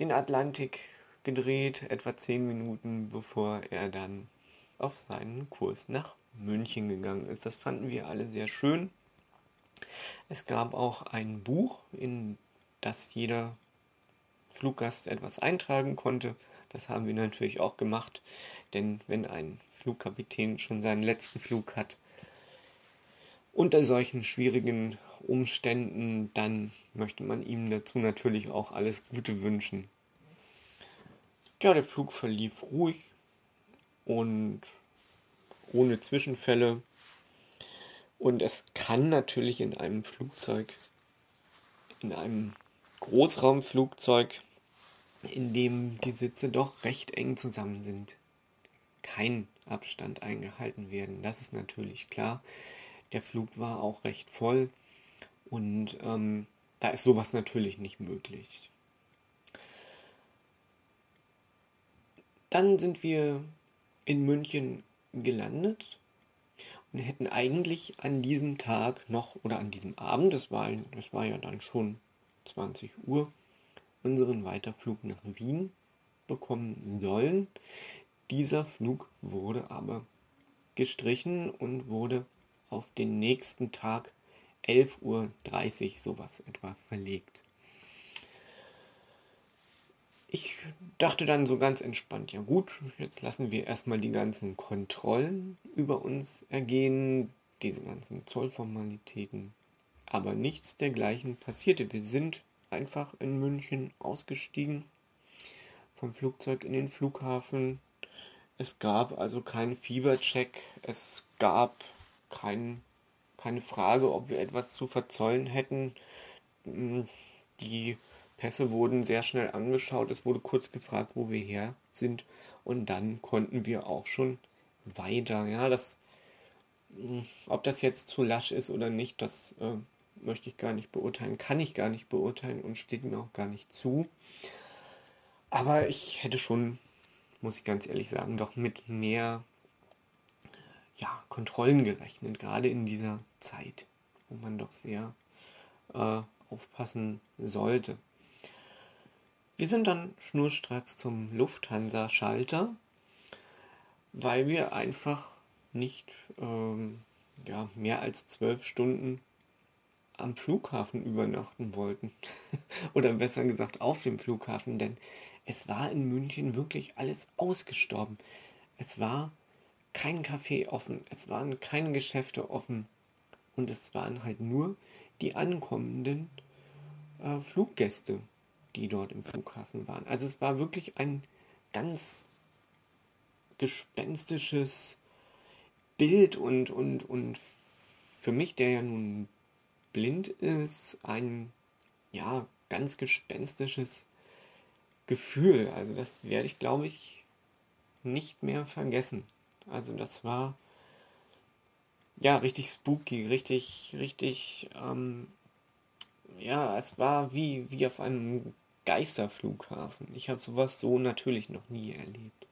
den Atlantik gedreht, etwa zehn Minuten bevor er dann auf seinen Kurs nach München gegangen ist. Das fanden wir alle sehr schön. Es gab auch ein Buch, in das jeder Fluggast etwas eintragen konnte. Das haben wir natürlich auch gemacht, denn wenn ein Flugkapitän schon seinen letzten Flug hat, unter solchen schwierigen Umständen, dann möchte man ihm dazu natürlich auch alles Gute wünschen. Ja, der Flug verlief ruhig und ohne Zwischenfälle. Und es kann natürlich in einem Flugzeug, in einem Großraumflugzeug, in dem die Sitze doch recht eng zusammen sind, kein Abstand eingehalten werden. Das ist natürlich klar. Der Flug war auch recht voll und ähm, da ist sowas natürlich nicht möglich. Dann sind wir in München gelandet und hätten eigentlich an diesem Tag noch oder an diesem Abend, das war, das war ja dann schon 20 Uhr, unseren Weiterflug nach Wien bekommen sollen. Dieser Flug wurde aber gestrichen und wurde auf den nächsten Tag 11.30 Uhr sowas etwa verlegt. Ich dachte dann so ganz entspannt, ja gut, jetzt lassen wir erstmal die ganzen Kontrollen über uns ergehen, diese ganzen Zollformalitäten. Aber nichts dergleichen passierte. Wir sind einfach in München ausgestiegen, vom Flugzeug in den Flughafen. Es gab also keinen Fiebercheck, es gab kein, keine Frage, ob wir etwas zu verzollen hätten. Die Pässe wurden sehr schnell angeschaut. Es wurde kurz gefragt, wo wir her sind. Und dann konnten wir auch schon weiter. Ja, das, hm, ob das jetzt zu lasch ist oder nicht, das äh, möchte ich gar nicht beurteilen, kann ich gar nicht beurteilen und steht mir auch gar nicht zu. Aber ich hätte schon, muss ich ganz ehrlich sagen, doch mit mehr ja, Kontrollen gerechnet, gerade in dieser Zeit, wo man doch sehr äh, aufpassen sollte. Wir sind dann schnurstracks zum Lufthansa-Schalter, weil wir einfach nicht ähm, ja, mehr als zwölf Stunden am Flughafen übernachten wollten. (laughs) Oder besser gesagt auf dem Flughafen, denn es war in München wirklich alles ausgestorben. Es war kein Café offen, es waren keine Geschäfte offen und es waren halt nur die ankommenden äh, Fluggäste, die dort im Flughafen waren. Also es war wirklich ein ganz gespenstisches Bild und, und, und für mich, der ja nun blind ist, ein ja, ganz gespenstisches Gefühl. Also das werde ich, glaube ich, nicht mehr vergessen. Also das war ja richtig spooky, richtig, richtig, ähm, ja, es war wie, wie auf einem Geisterflughafen. Ich habe sowas so natürlich noch nie erlebt.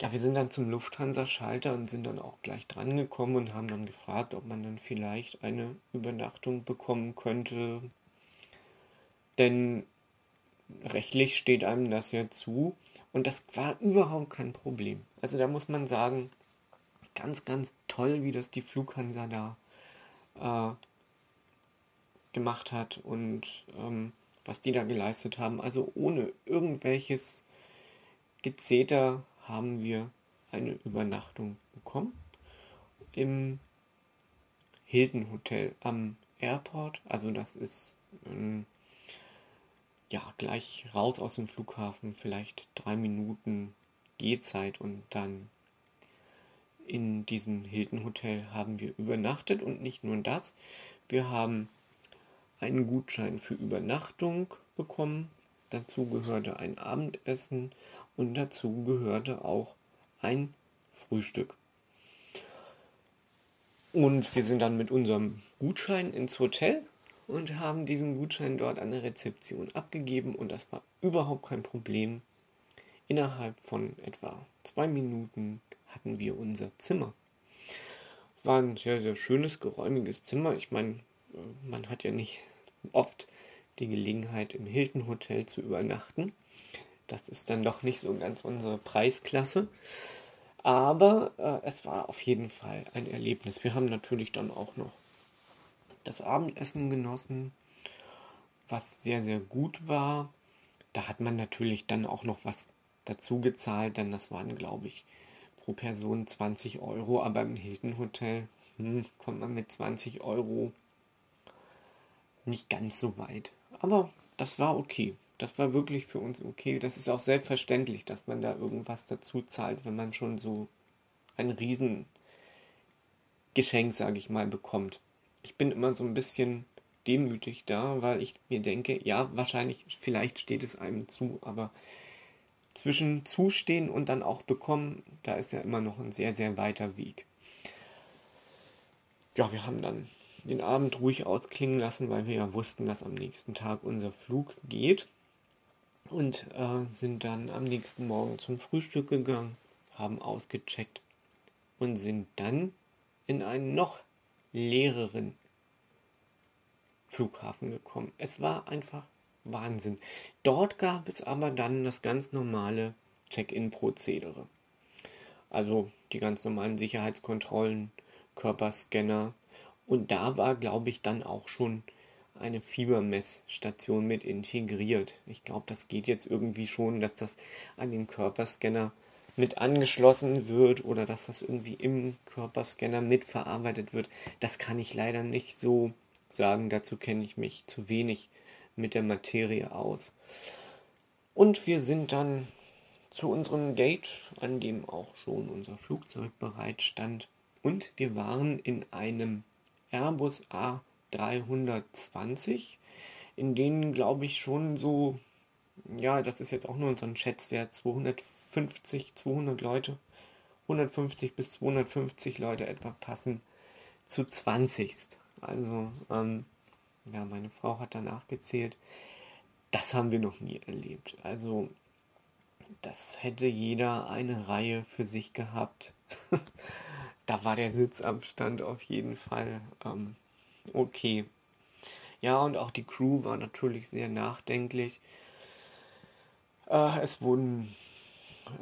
Ja, wir sind dann zum Lufthansa-Schalter und sind dann auch gleich dran gekommen und haben dann gefragt, ob man dann vielleicht eine Übernachtung bekommen könnte. Denn rechtlich steht einem das ja zu. Und das war überhaupt kein Problem. Also da muss man sagen, ganz, ganz toll, wie das die Flughansa da äh, gemacht hat und ähm, was die da geleistet haben. Also ohne irgendwelches Gezeter haben wir eine Übernachtung bekommen im Hilton Hotel am Airport. Also das ist ähm, ja gleich raus aus dem Flughafen, vielleicht drei Minuten Gehzeit und dann in diesem Hilton Hotel haben wir übernachtet und nicht nur das, wir haben einen Gutschein für Übernachtung bekommen. Dazu gehörte ein Abendessen und dazu gehörte auch ein Frühstück. Und wir sind dann mit unserem Gutschein ins Hotel und haben diesen Gutschein dort an der Rezeption abgegeben und das war überhaupt kein Problem. Innerhalb von etwa zwei Minuten hatten wir unser Zimmer. War ein sehr, sehr schönes, geräumiges Zimmer. Ich meine, man hat ja nicht oft die Gelegenheit, im Hilton Hotel zu übernachten. Das ist dann doch nicht so ganz unsere Preisklasse. Aber äh, es war auf jeden Fall ein Erlebnis. Wir haben natürlich dann auch noch das Abendessen genossen, was sehr, sehr gut war. Da hat man natürlich dann auch noch was dazu gezahlt, denn das waren, glaube ich, pro Person 20 Euro. Aber im Hilton Hotel hm, kommt man mit 20 Euro nicht ganz so weit. Aber das war okay. Das war wirklich für uns okay. Das ist auch selbstverständlich, dass man da irgendwas dazu zahlt, wenn man schon so ein Riesengeschenk, sage ich mal, bekommt. Ich bin immer so ein bisschen demütig da, weil ich mir denke, ja, wahrscheinlich, vielleicht steht es einem zu, aber zwischen zustehen und dann auch bekommen, da ist ja immer noch ein sehr, sehr weiter Weg. Ja, wir haben dann den Abend ruhig ausklingen lassen, weil wir ja wussten, dass am nächsten Tag unser Flug geht. Und äh, sind dann am nächsten Morgen zum Frühstück gegangen, haben ausgecheckt und sind dann in einen noch leereren Flughafen gekommen. Es war einfach Wahnsinn. Dort gab es aber dann das ganz normale Check-in-Prozedere. Also die ganz normalen Sicherheitskontrollen, Körperscanner, und da war, glaube ich, dann auch schon eine Fiebermessstation mit integriert. Ich glaube, das geht jetzt irgendwie schon, dass das an den Körperscanner mit angeschlossen wird oder dass das irgendwie im Körperscanner mitverarbeitet wird. Das kann ich leider nicht so sagen. Dazu kenne ich mich zu wenig mit der Materie aus. Und wir sind dann zu unserem Gate, an dem auch schon unser Flugzeug bereit stand. Und wir waren in einem Airbus A320, in denen glaube ich schon so, ja, das ist jetzt auch nur so ein Schätzwert, 250, 200 Leute, 150 bis 250 Leute etwa passen zu 20. Also, ähm, ja, meine Frau hat danach gezählt. Das haben wir noch nie erlebt. Also, das hätte jeder eine Reihe für sich gehabt. (laughs) da war der Sitzabstand auf jeden Fall ähm, okay. Ja, und auch die Crew war natürlich sehr nachdenklich. Äh, es wurden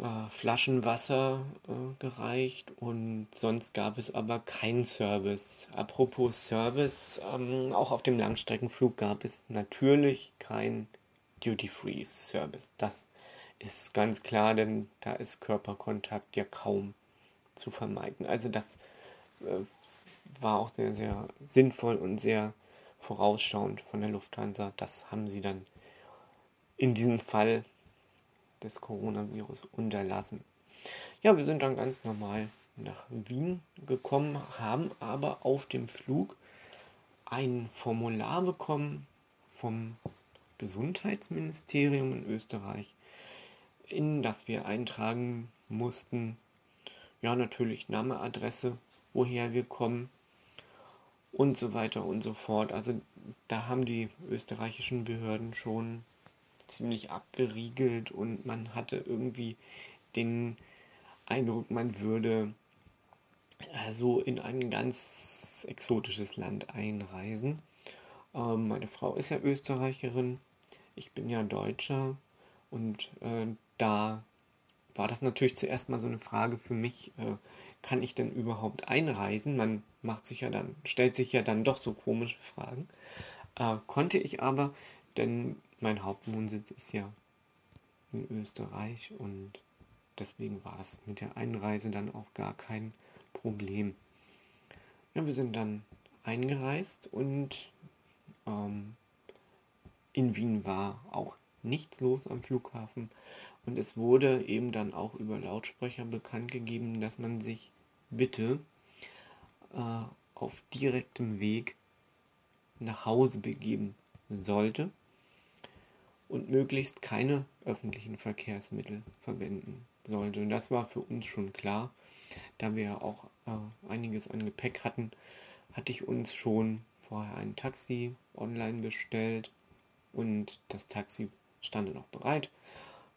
äh, Flaschen Wasser äh, gereicht und sonst gab es aber keinen Service. Apropos Service, ähm, auch auf dem Langstreckenflug gab es natürlich kein Duty-Free-Service. Das ist ganz klar, denn da ist Körperkontakt ja kaum zu vermeiden. Also das äh, war auch sehr, sehr sinnvoll und sehr vorausschauend von der Lufthansa. Das haben sie dann in diesem Fall des Coronavirus unterlassen. Ja, wir sind dann ganz normal nach Wien gekommen, haben aber auf dem Flug ein Formular bekommen vom Gesundheitsministerium in Österreich, in das wir eintragen mussten, ja natürlich Name, Adresse, woher wir kommen und so weiter und so fort. Also da haben die österreichischen Behörden schon ziemlich abgeriegelt und man hatte irgendwie den Eindruck, man würde äh, so in ein ganz exotisches Land einreisen. Ähm, meine Frau ist ja Österreicherin, ich bin ja Deutscher und äh, da war das natürlich zuerst mal so eine Frage für mich, äh, kann ich denn überhaupt einreisen? Man macht sich ja dann, stellt sich ja dann doch so komische Fragen. Äh, konnte ich aber, denn mein Hauptwohnsitz ist ja in Österreich und deswegen war das mit der Einreise dann auch gar kein Problem. Ja, wir sind dann eingereist und ähm, in Wien war auch nichts los am Flughafen und es wurde eben dann auch über Lautsprecher bekannt gegeben, dass man sich bitte äh, auf direktem Weg nach Hause begeben sollte und möglichst keine öffentlichen Verkehrsmittel verwenden sollte. Und das war für uns schon klar, da wir ja auch äh, einiges an Gepäck hatten, hatte ich uns schon vorher ein Taxi online bestellt und das Taxi stand noch bereit.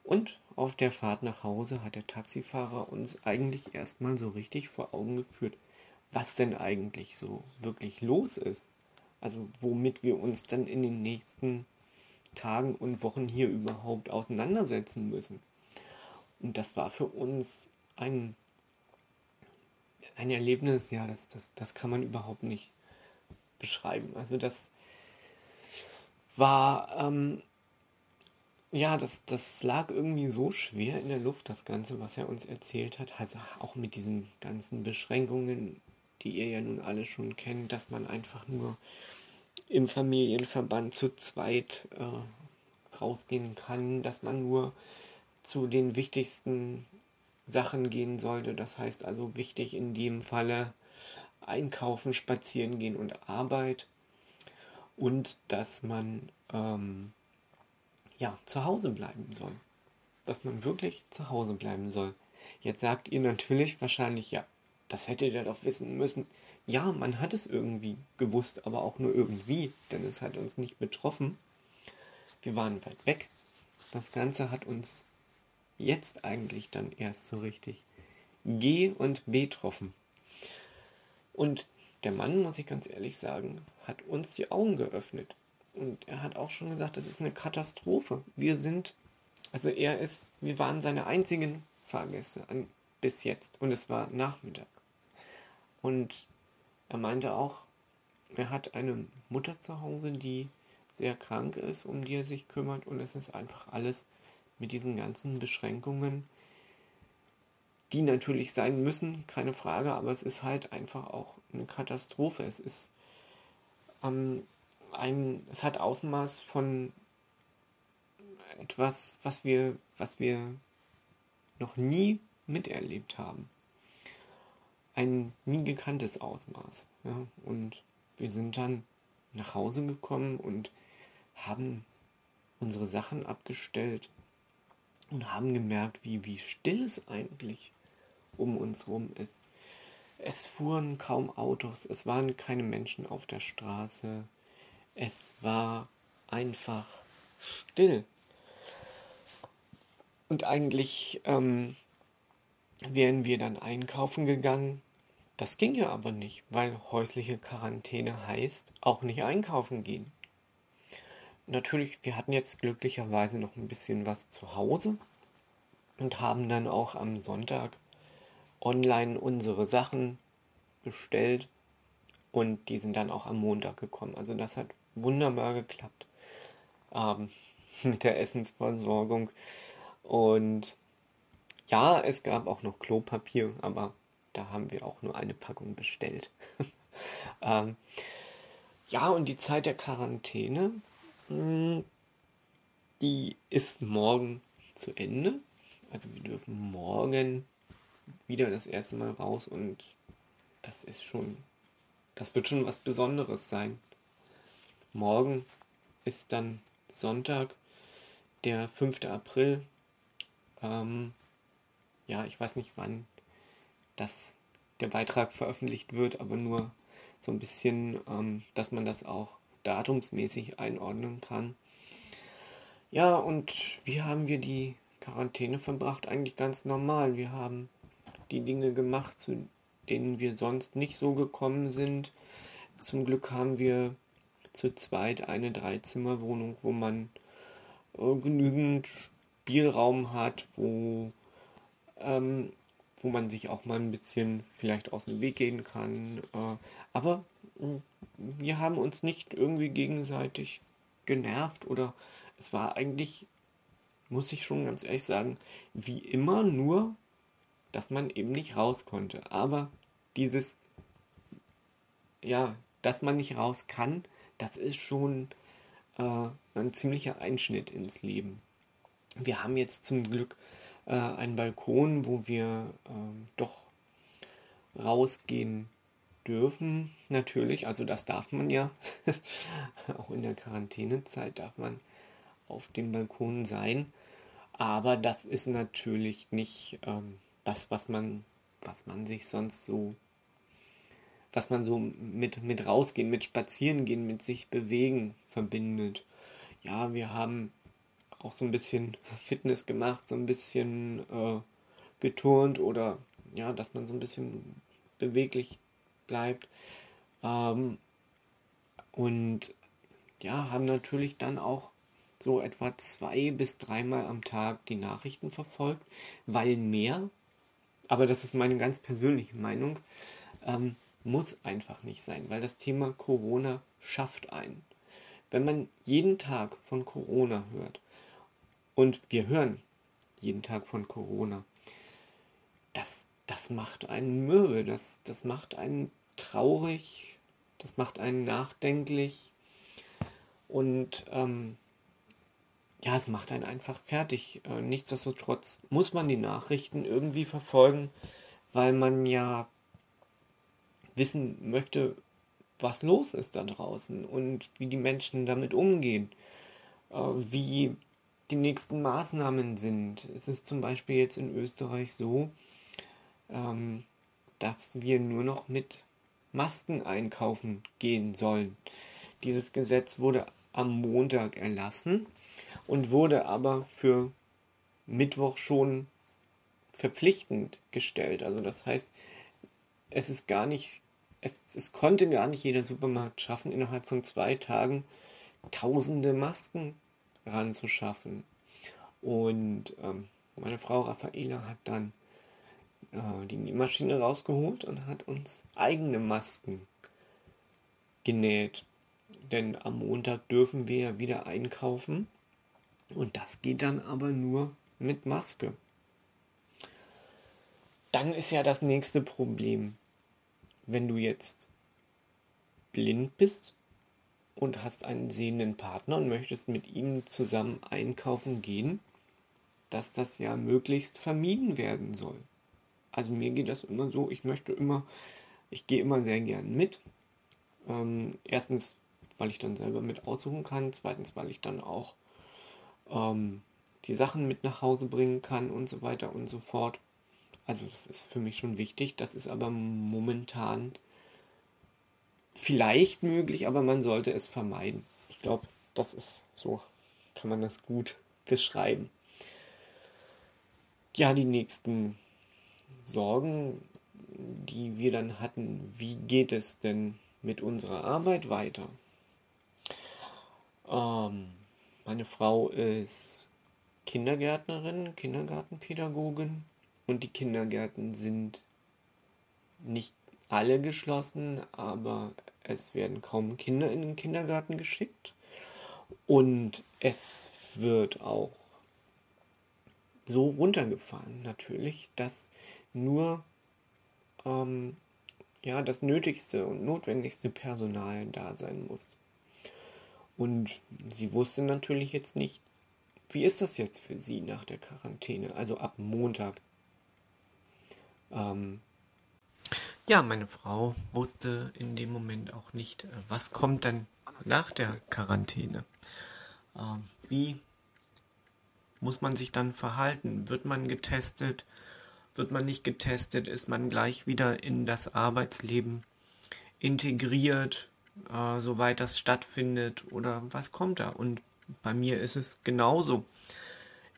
Und auf der Fahrt nach Hause hat der Taxifahrer uns eigentlich erstmal so richtig vor Augen geführt, was denn eigentlich so wirklich los ist. Also womit wir uns dann in den nächsten Tagen und Wochen hier überhaupt auseinandersetzen müssen. Und das war für uns ein, ein Erlebnis, ja, das, das, das kann man überhaupt nicht beschreiben. Also das war, ähm, ja, das, das lag irgendwie so schwer in der Luft, das Ganze, was er uns erzählt hat. Also auch mit diesen ganzen Beschränkungen, die ihr ja nun alle schon kennt, dass man einfach nur im Familienverband zu zweit äh, rausgehen kann, dass man nur zu den wichtigsten Sachen gehen sollte. Das heißt also wichtig in dem Falle einkaufen, spazieren gehen und Arbeit. Und dass man ähm, ja, zu Hause bleiben soll. Dass man wirklich zu Hause bleiben soll. Jetzt sagt ihr natürlich wahrscheinlich, ja, das hättet ihr doch wissen müssen. Ja, man hat es irgendwie gewusst, aber auch nur irgendwie, denn es hat uns nicht betroffen. Wir waren weit weg. Das Ganze hat uns jetzt eigentlich dann erst so richtig G und betroffen. Und der Mann, muss ich ganz ehrlich sagen, hat uns die Augen geöffnet. Und er hat auch schon gesagt, das ist eine Katastrophe. Wir sind, also er ist, wir waren seine einzigen Fahrgäste an, bis jetzt. Und es war Nachmittag. Und er meinte auch, er hat eine Mutter zu Hause, die sehr krank ist, um die er sich kümmert. Und es ist einfach alles mit diesen ganzen Beschränkungen, die natürlich sein müssen, keine Frage, aber es ist halt einfach auch eine Katastrophe. Es ist ähm, ein, es hat Ausmaß von etwas, was wir, was wir noch nie miterlebt haben. Ein nie gekanntes Ausmaß. Ja? Und wir sind dann nach Hause gekommen und haben unsere Sachen abgestellt und haben gemerkt, wie, wie still es eigentlich um uns herum ist. Es fuhren kaum Autos, es waren keine Menschen auf der Straße, es war einfach still. Und eigentlich ähm, wären wir dann einkaufen gegangen. Das ging ja aber nicht, weil häusliche Quarantäne heißt auch nicht einkaufen gehen natürlich, wir hatten jetzt glücklicherweise noch ein bisschen was zu Hause und haben dann auch am Sonntag online unsere Sachen bestellt und die sind dann auch am Montag gekommen. Also das hat wunderbar geklappt ähm, (laughs) mit der Essensversorgung. Und ja, es gab auch noch Klopapier, aber da haben wir auch nur eine Packung bestellt. (laughs) ähm, ja, und die Zeit der Quarantäne, hm, die ist morgen zu Ende. Also wir dürfen morgen wieder das erste Mal raus und das ist schon, das wird schon was Besonderes sein. Morgen ist dann Sonntag, der 5. April. Ähm, ja, ich weiß nicht, wann das der Beitrag veröffentlicht wird, aber nur so ein bisschen, ähm, dass man das auch datumsmäßig einordnen kann. Ja, und wie haben wir die Quarantäne verbracht? Eigentlich ganz normal. Wir haben die Dinge gemacht, zu denen wir sonst nicht so gekommen sind. Zum Glück haben wir zu zweit eine Dreizimmerwohnung, wo man äh, genügend Spielraum hat, wo, ähm, wo man sich auch mal ein bisschen vielleicht aus dem Weg gehen kann. Äh, aber äh, wir haben uns nicht irgendwie gegenseitig genervt oder es war eigentlich, muss ich schon ganz ehrlich sagen, wie immer nur, dass man eben nicht raus konnte. Aber dieses, ja, dass man nicht raus kann, das ist schon äh, ein ziemlicher Einschnitt ins Leben. Wir haben jetzt zum Glück äh, einen Balkon, wo wir äh, doch rausgehen dürfen. Natürlich, also das darf man ja. (laughs) Auch in der Quarantänezeit darf man auf dem Balkon sein. Aber das ist natürlich nicht ähm, das, was man, was man sich sonst so was man so mit, mit rausgehen, mit Spazierengehen, mit sich bewegen verbindet. Ja, wir haben auch so ein bisschen (laughs) Fitness gemacht, so ein bisschen äh, geturnt oder ja, dass man so ein bisschen beweglich bleibt. Ähm, und ja, haben natürlich dann auch so etwa zwei bis dreimal am Tag die Nachrichten verfolgt, weil mehr, aber das ist meine ganz persönliche Meinung, ähm, muss einfach nicht sein, weil das Thema Corona schafft einen. Wenn man jeden Tag von Corona hört, und wir hören jeden Tag von Corona, das, das macht einen mürbe, das, das macht einen traurig, das macht einen nachdenklich und ähm, ja, es macht einen einfach fertig. Äh, nichtsdestotrotz muss man die Nachrichten irgendwie verfolgen, weil man ja wissen möchte, was los ist da draußen und wie die Menschen damit umgehen, äh, wie die nächsten Maßnahmen sind. Es ist zum Beispiel jetzt in Österreich so, ähm, dass wir nur noch mit Masken einkaufen gehen sollen. Dieses Gesetz wurde am Montag erlassen und wurde aber für Mittwoch schon verpflichtend gestellt. Also das heißt, es ist gar nicht, es, es konnte gar nicht jeder Supermarkt schaffen, innerhalb von zwei Tagen tausende Masken ranzuschaffen. Und ähm, meine Frau Raffaela hat dann äh, die Nähmaschine rausgeholt und hat uns eigene Masken genäht. Denn am Montag dürfen wir ja wieder einkaufen. Und das geht dann aber nur mit Maske. Dann ist ja das nächste Problem wenn du jetzt blind bist und hast einen sehenden Partner und möchtest mit ihm zusammen einkaufen gehen, dass das ja möglichst vermieden werden soll. Also mir geht das immer so, ich möchte immer, ich gehe immer sehr gern mit. Ähm, erstens, weil ich dann selber mit aussuchen kann, zweitens, weil ich dann auch ähm, die Sachen mit nach Hause bringen kann und so weiter und so fort. Also das ist für mich schon wichtig. Das ist aber momentan vielleicht möglich, aber man sollte es vermeiden. Ich glaube, das ist so, kann man das gut (laughs) beschreiben. Ja, die nächsten Sorgen, die wir dann hatten, wie geht es denn mit unserer Arbeit weiter? Ähm, meine Frau ist Kindergärtnerin, Kindergartenpädagogin und die Kindergärten sind nicht alle geschlossen, aber es werden kaum Kinder in den Kindergarten geschickt. Und es wird auch so runtergefahren natürlich, dass nur ähm, ja, das nötigste und notwendigste Personal da sein muss. Und sie wusste natürlich jetzt nicht, wie ist das jetzt für sie nach der Quarantäne, also ab Montag. Ähm, ja, meine Frau wusste in dem Moment auch nicht, äh, was kommt dann nach der Quarantäne. Ähm, wie muss man sich dann verhalten? Wird man getestet? Wird man nicht getestet? Ist man gleich wieder in das Arbeitsleben integriert, äh, soweit das stattfindet? Oder was kommt da? Und bei mir ist es genauso.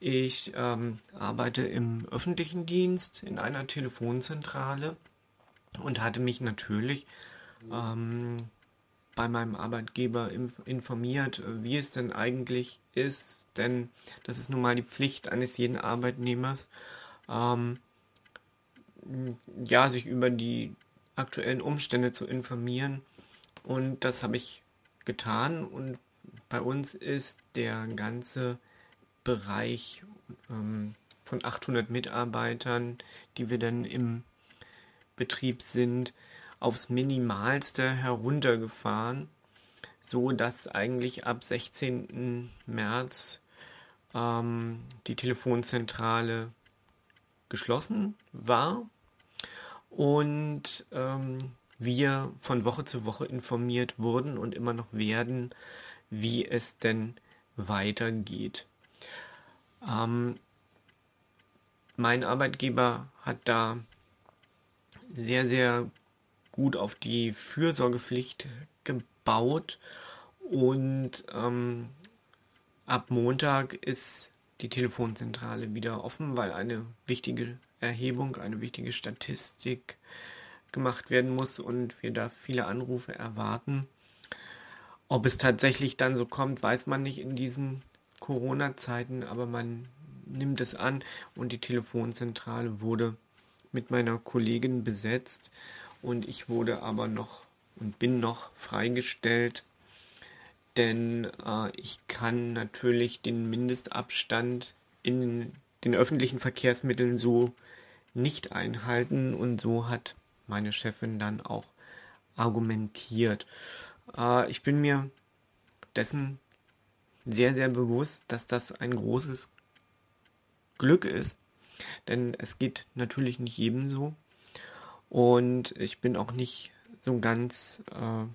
Ich ähm, arbeite im öffentlichen Dienst in einer Telefonzentrale und hatte mich natürlich ähm, bei meinem Arbeitgeber informiert, wie es denn eigentlich ist, denn das ist nun mal die Pflicht eines jeden Arbeitnehmers, ähm, ja, sich über die aktuellen Umstände zu informieren. Und das habe ich getan und bei uns ist der ganze Bereich ähm, von 800 Mitarbeitern, die wir dann im Betrieb sind, aufs Minimalste heruntergefahren, so dass eigentlich ab 16. März ähm, die Telefonzentrale geschlossen war und ähm, wir von Woche zu Woche informiert wurden und immer noch werden, wie es denn weitergeht. Ähm, mein Arbeitgeber hat da sehr, sehr gut auf die Fürsorgepflicht gebaut und ähm, ab Montag ist die Telefonzentrale wieder offen, weil eine wichtige Erhebung, eine wichtige Statistik gemacht werden muss und wir da viele Anrufe erwarten. Ob es tatsächlich dann so kommt, weiß man nicht in diesen Corona-Zeiten, aber man nimmt es an und die Telefonzentrale wurde mit meiner Kollegin besetzt und ich wurde aber noch und bin noch freigestellt, denn äh, ich kann natürlich den Mindestabstand in den öffentlichen Verkehrsmitteln so nicht einhalten und so hat meine Chefin dann auch argumentiert. Äh, ich bin mir dessen sehr, sehr bewusst, dass das ein großes Glück ist, denn es geht natürlich nicht jedem so. Und ich bin auch nicht so ganz äh,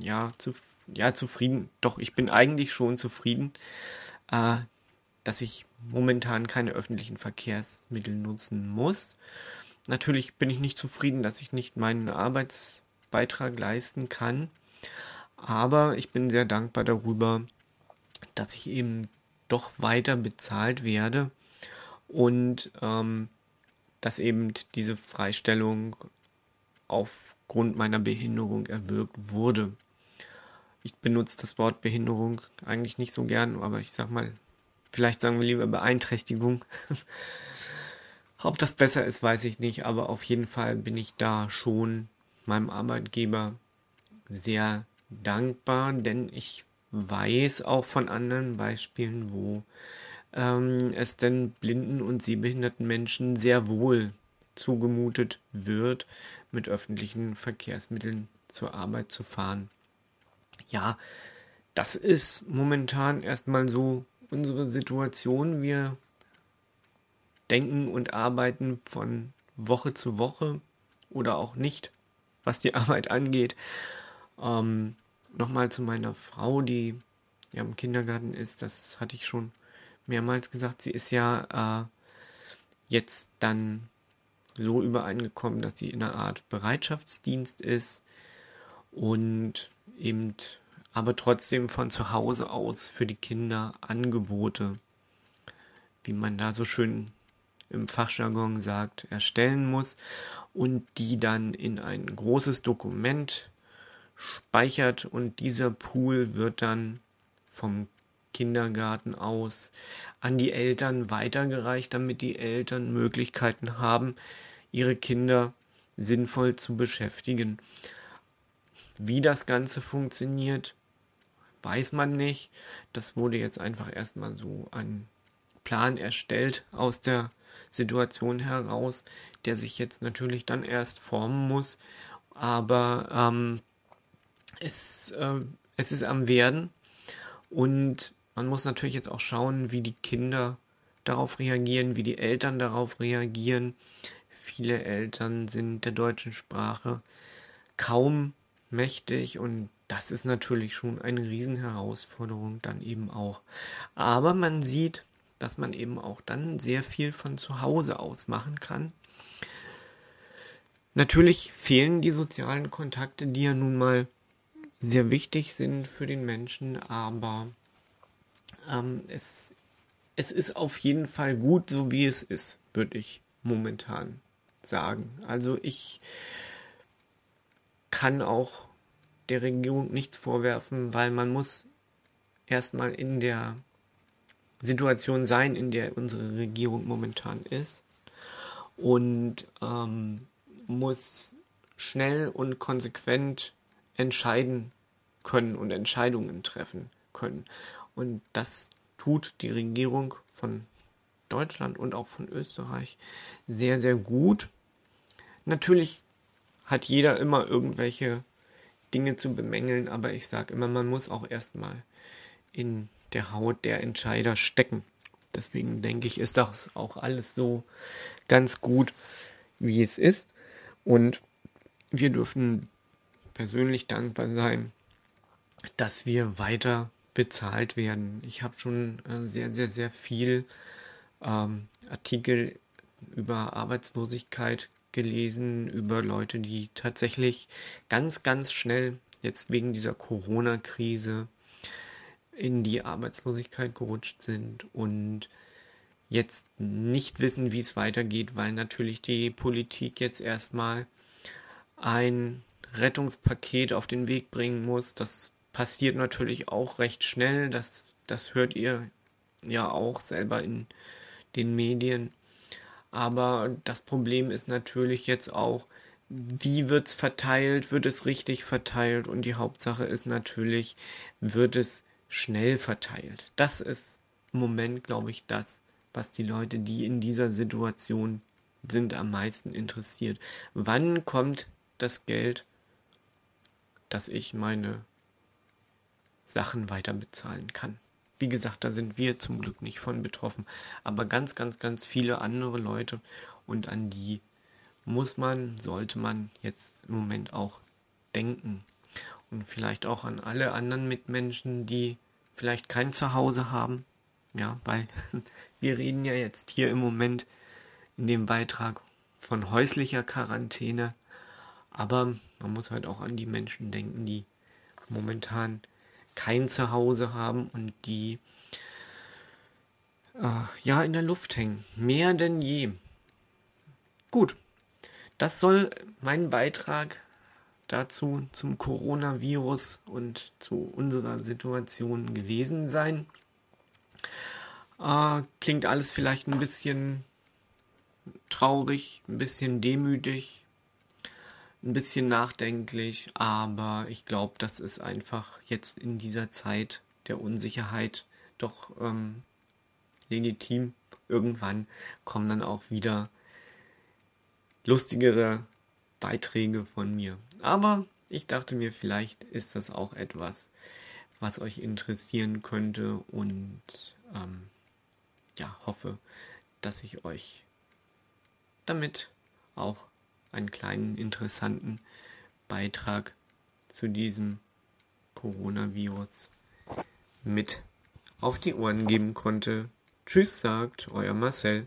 ja, zu, ja, zufrieden. Doch, ich bin eigentlich schon zufrieden, äh, dass ich momentan keine öffentlichen Verkehrsmittel nutzen muss. Natürlich bin ich nicht zufrieden, dass ich nicht meinen Arbeitsbeitrag leisten kann. Aber ich bin sehr dankbar darüber, dass ich eben doch weiter bezahlt werde und ähm, dass eben diese Freistellung aufgrund meiner Behinderung erwirkt wurde. Ich benutze das Wort Behinderung eigentlich nicht so gern, aber ich sag mal, vielleicht sagen wir lieber Beeinträchtigung. (laughs) Ob das besser ist, weiß ich nicht, aber auf jeden Fall bin ich da schon meinem Arbeitgeber sehr dankbar, denn ich weiß auch von anderen Beispielen, wo ähm, es denn blinden und sehbehinderten Menschen sehr wohl zugemutet wird, mit öffentlichen Verkehrsmitteln zur Arbeit zu fahren. Ja, das ist momentan erstmal so unsere Situation. Wir denken und arbeiten von Woche zu Woche oder auch nicht, was die (laughs) Arbeit angeht. Ähm, Nochmal zu meiner Frau, die ja im Kindergarten ist, das hatte ich schon mehrmals gesagt. Sie ist ja äh, jetzt dann so übereingekommen, dass sie in einer Art Bereitschaftsdienst ist und eben aber trotzdem von zu Hause aus für die Kinder Angebote, wie man da so schön im Fachjargon sagt, erstellen muss und die dann in ein großes Dokument speichert und dieser Pool wird dann vom Kindergarten aus an die Eltern weitergereicht, damit die Eltern Möglichkeiten haben, ihre Kinder sinnvoll zu beschäftigen. Wie das Ganze funktioniert, weiß man nicht. Das wurde jetzt einfach erstmal so ein Plan erstellt aus der Situation heraus, der sich jetzt natürlich dann erst formen muss. Aber ähm, es, äh, es ist am Werden und man muss natürlich jetzt auch schauen, wie die Kinder darauf reagieren, wie die Eltern darauf reagieren. Viele Eltern sind der deutschen Sprache kaum mächtig und das ist natürlich schon eine Riesenherausforderung dann eben auch. Aber man sieht, dass man eben auch dann sehr viel von zu Hause aus machen kann. Natürlich fehlen die sozialen Kontakte, die ja nun mal sehr wichtig sind für den Menschen, aber ähm, es, es ist auf jeden Fall gut, so wie es ist, würde ich momentan sagen. Also ich kann auch der Regierung nichts vorwerfen, weil man muss erstmal in der Situation sein, in der unsere Regierung momentan ist und ähm, muss schnell und konsequent entscheiden können und Entscheidungen treffen können. Und das tut die Regierung von Deutschland und auch von Österreich sehr, sehr gut. Natürlich hat jeder immer irgendwelche Dinge zu bemängeln, aber ich sage immer, man muss auch erstmal in der Haut der Entscheider stecken. Deswegen denke ich, ist das auch alles so ganz gut, wie es ist. Und wir dürfen persönlich dankbar sein, dass wir weiter bezahlt werden. Ich habe schon äh, sehr, sehr, sehr viel ähm, Artikel über Arbeitslosigkeit gelesen, über Leute, die tatsächlich ganz, ganz schnell jetzt wegen dieser Corona-Krise in die Arbeitslosigkeit gerutscht sind und jetzt nicht wissen, wie es weitergeht, weil natürlich die Politik jetzt erstmal ein Rettungspaket auf den Weg bringen muss. Das passiert natürlich auch recht schnell. Das, das hört ihr ja auch selber in den Medien. Aber das Problem ist natürlich jetzt auch, wie wird es verteilt? Wird es richtig verteilt? Und die Hauptsache ist natürlich, wird es schnell verteilt. Das ist im Moment, glaube ich, das, was die Leute, die in dieser Situation sind, am meisten interessiert. Wann kommt das Geld, dass ich meine Sachen weiter bezahlen kann? Wie gesagt, da sind wir zum Glück nicht von betroffen, aber ganz, ganz, ganz viele andere Leute und an die muss man, sollte man jetzt im Moment auch denken und vielleicht auch an alle anderen Mitmenschen, die vielleicht kein Zuhause haben. Ja, weil (laughs) wir reden ja jetzt hier im Moment in dem Beitrag von häuslicher Quarantäne. Aber man muss halt auch an die Menschen denken, die momentan kein Zuhause haben und die äh, ja in der Luft hängen. Mehr denn je. Gut, das soll mein Beitrag dazu zum Coronavirus und zu unserer Situation gewesen sein. Äh, klingt alles vielleicht ein bisschen traurig, ein bisschen demütig, ein bisschen nachdenklich, aber ich glaube, das ist einfach jetzt in dieser Zeit der Unsicherheit doch ähm, legitim. Irgendwann kommen dann auch wieder lustigere Beiträge von mir. Aber ich dachte mir, vielleicht ist das auch etwas, was euch interessieren könnte und ähm, ja, hoffe, dass ich euch damit auch einen kleinen interessanten Beitrag zu diesem Coronavirus mit auf die Ohren geben konnte. Tschüss sagt euer Marcel.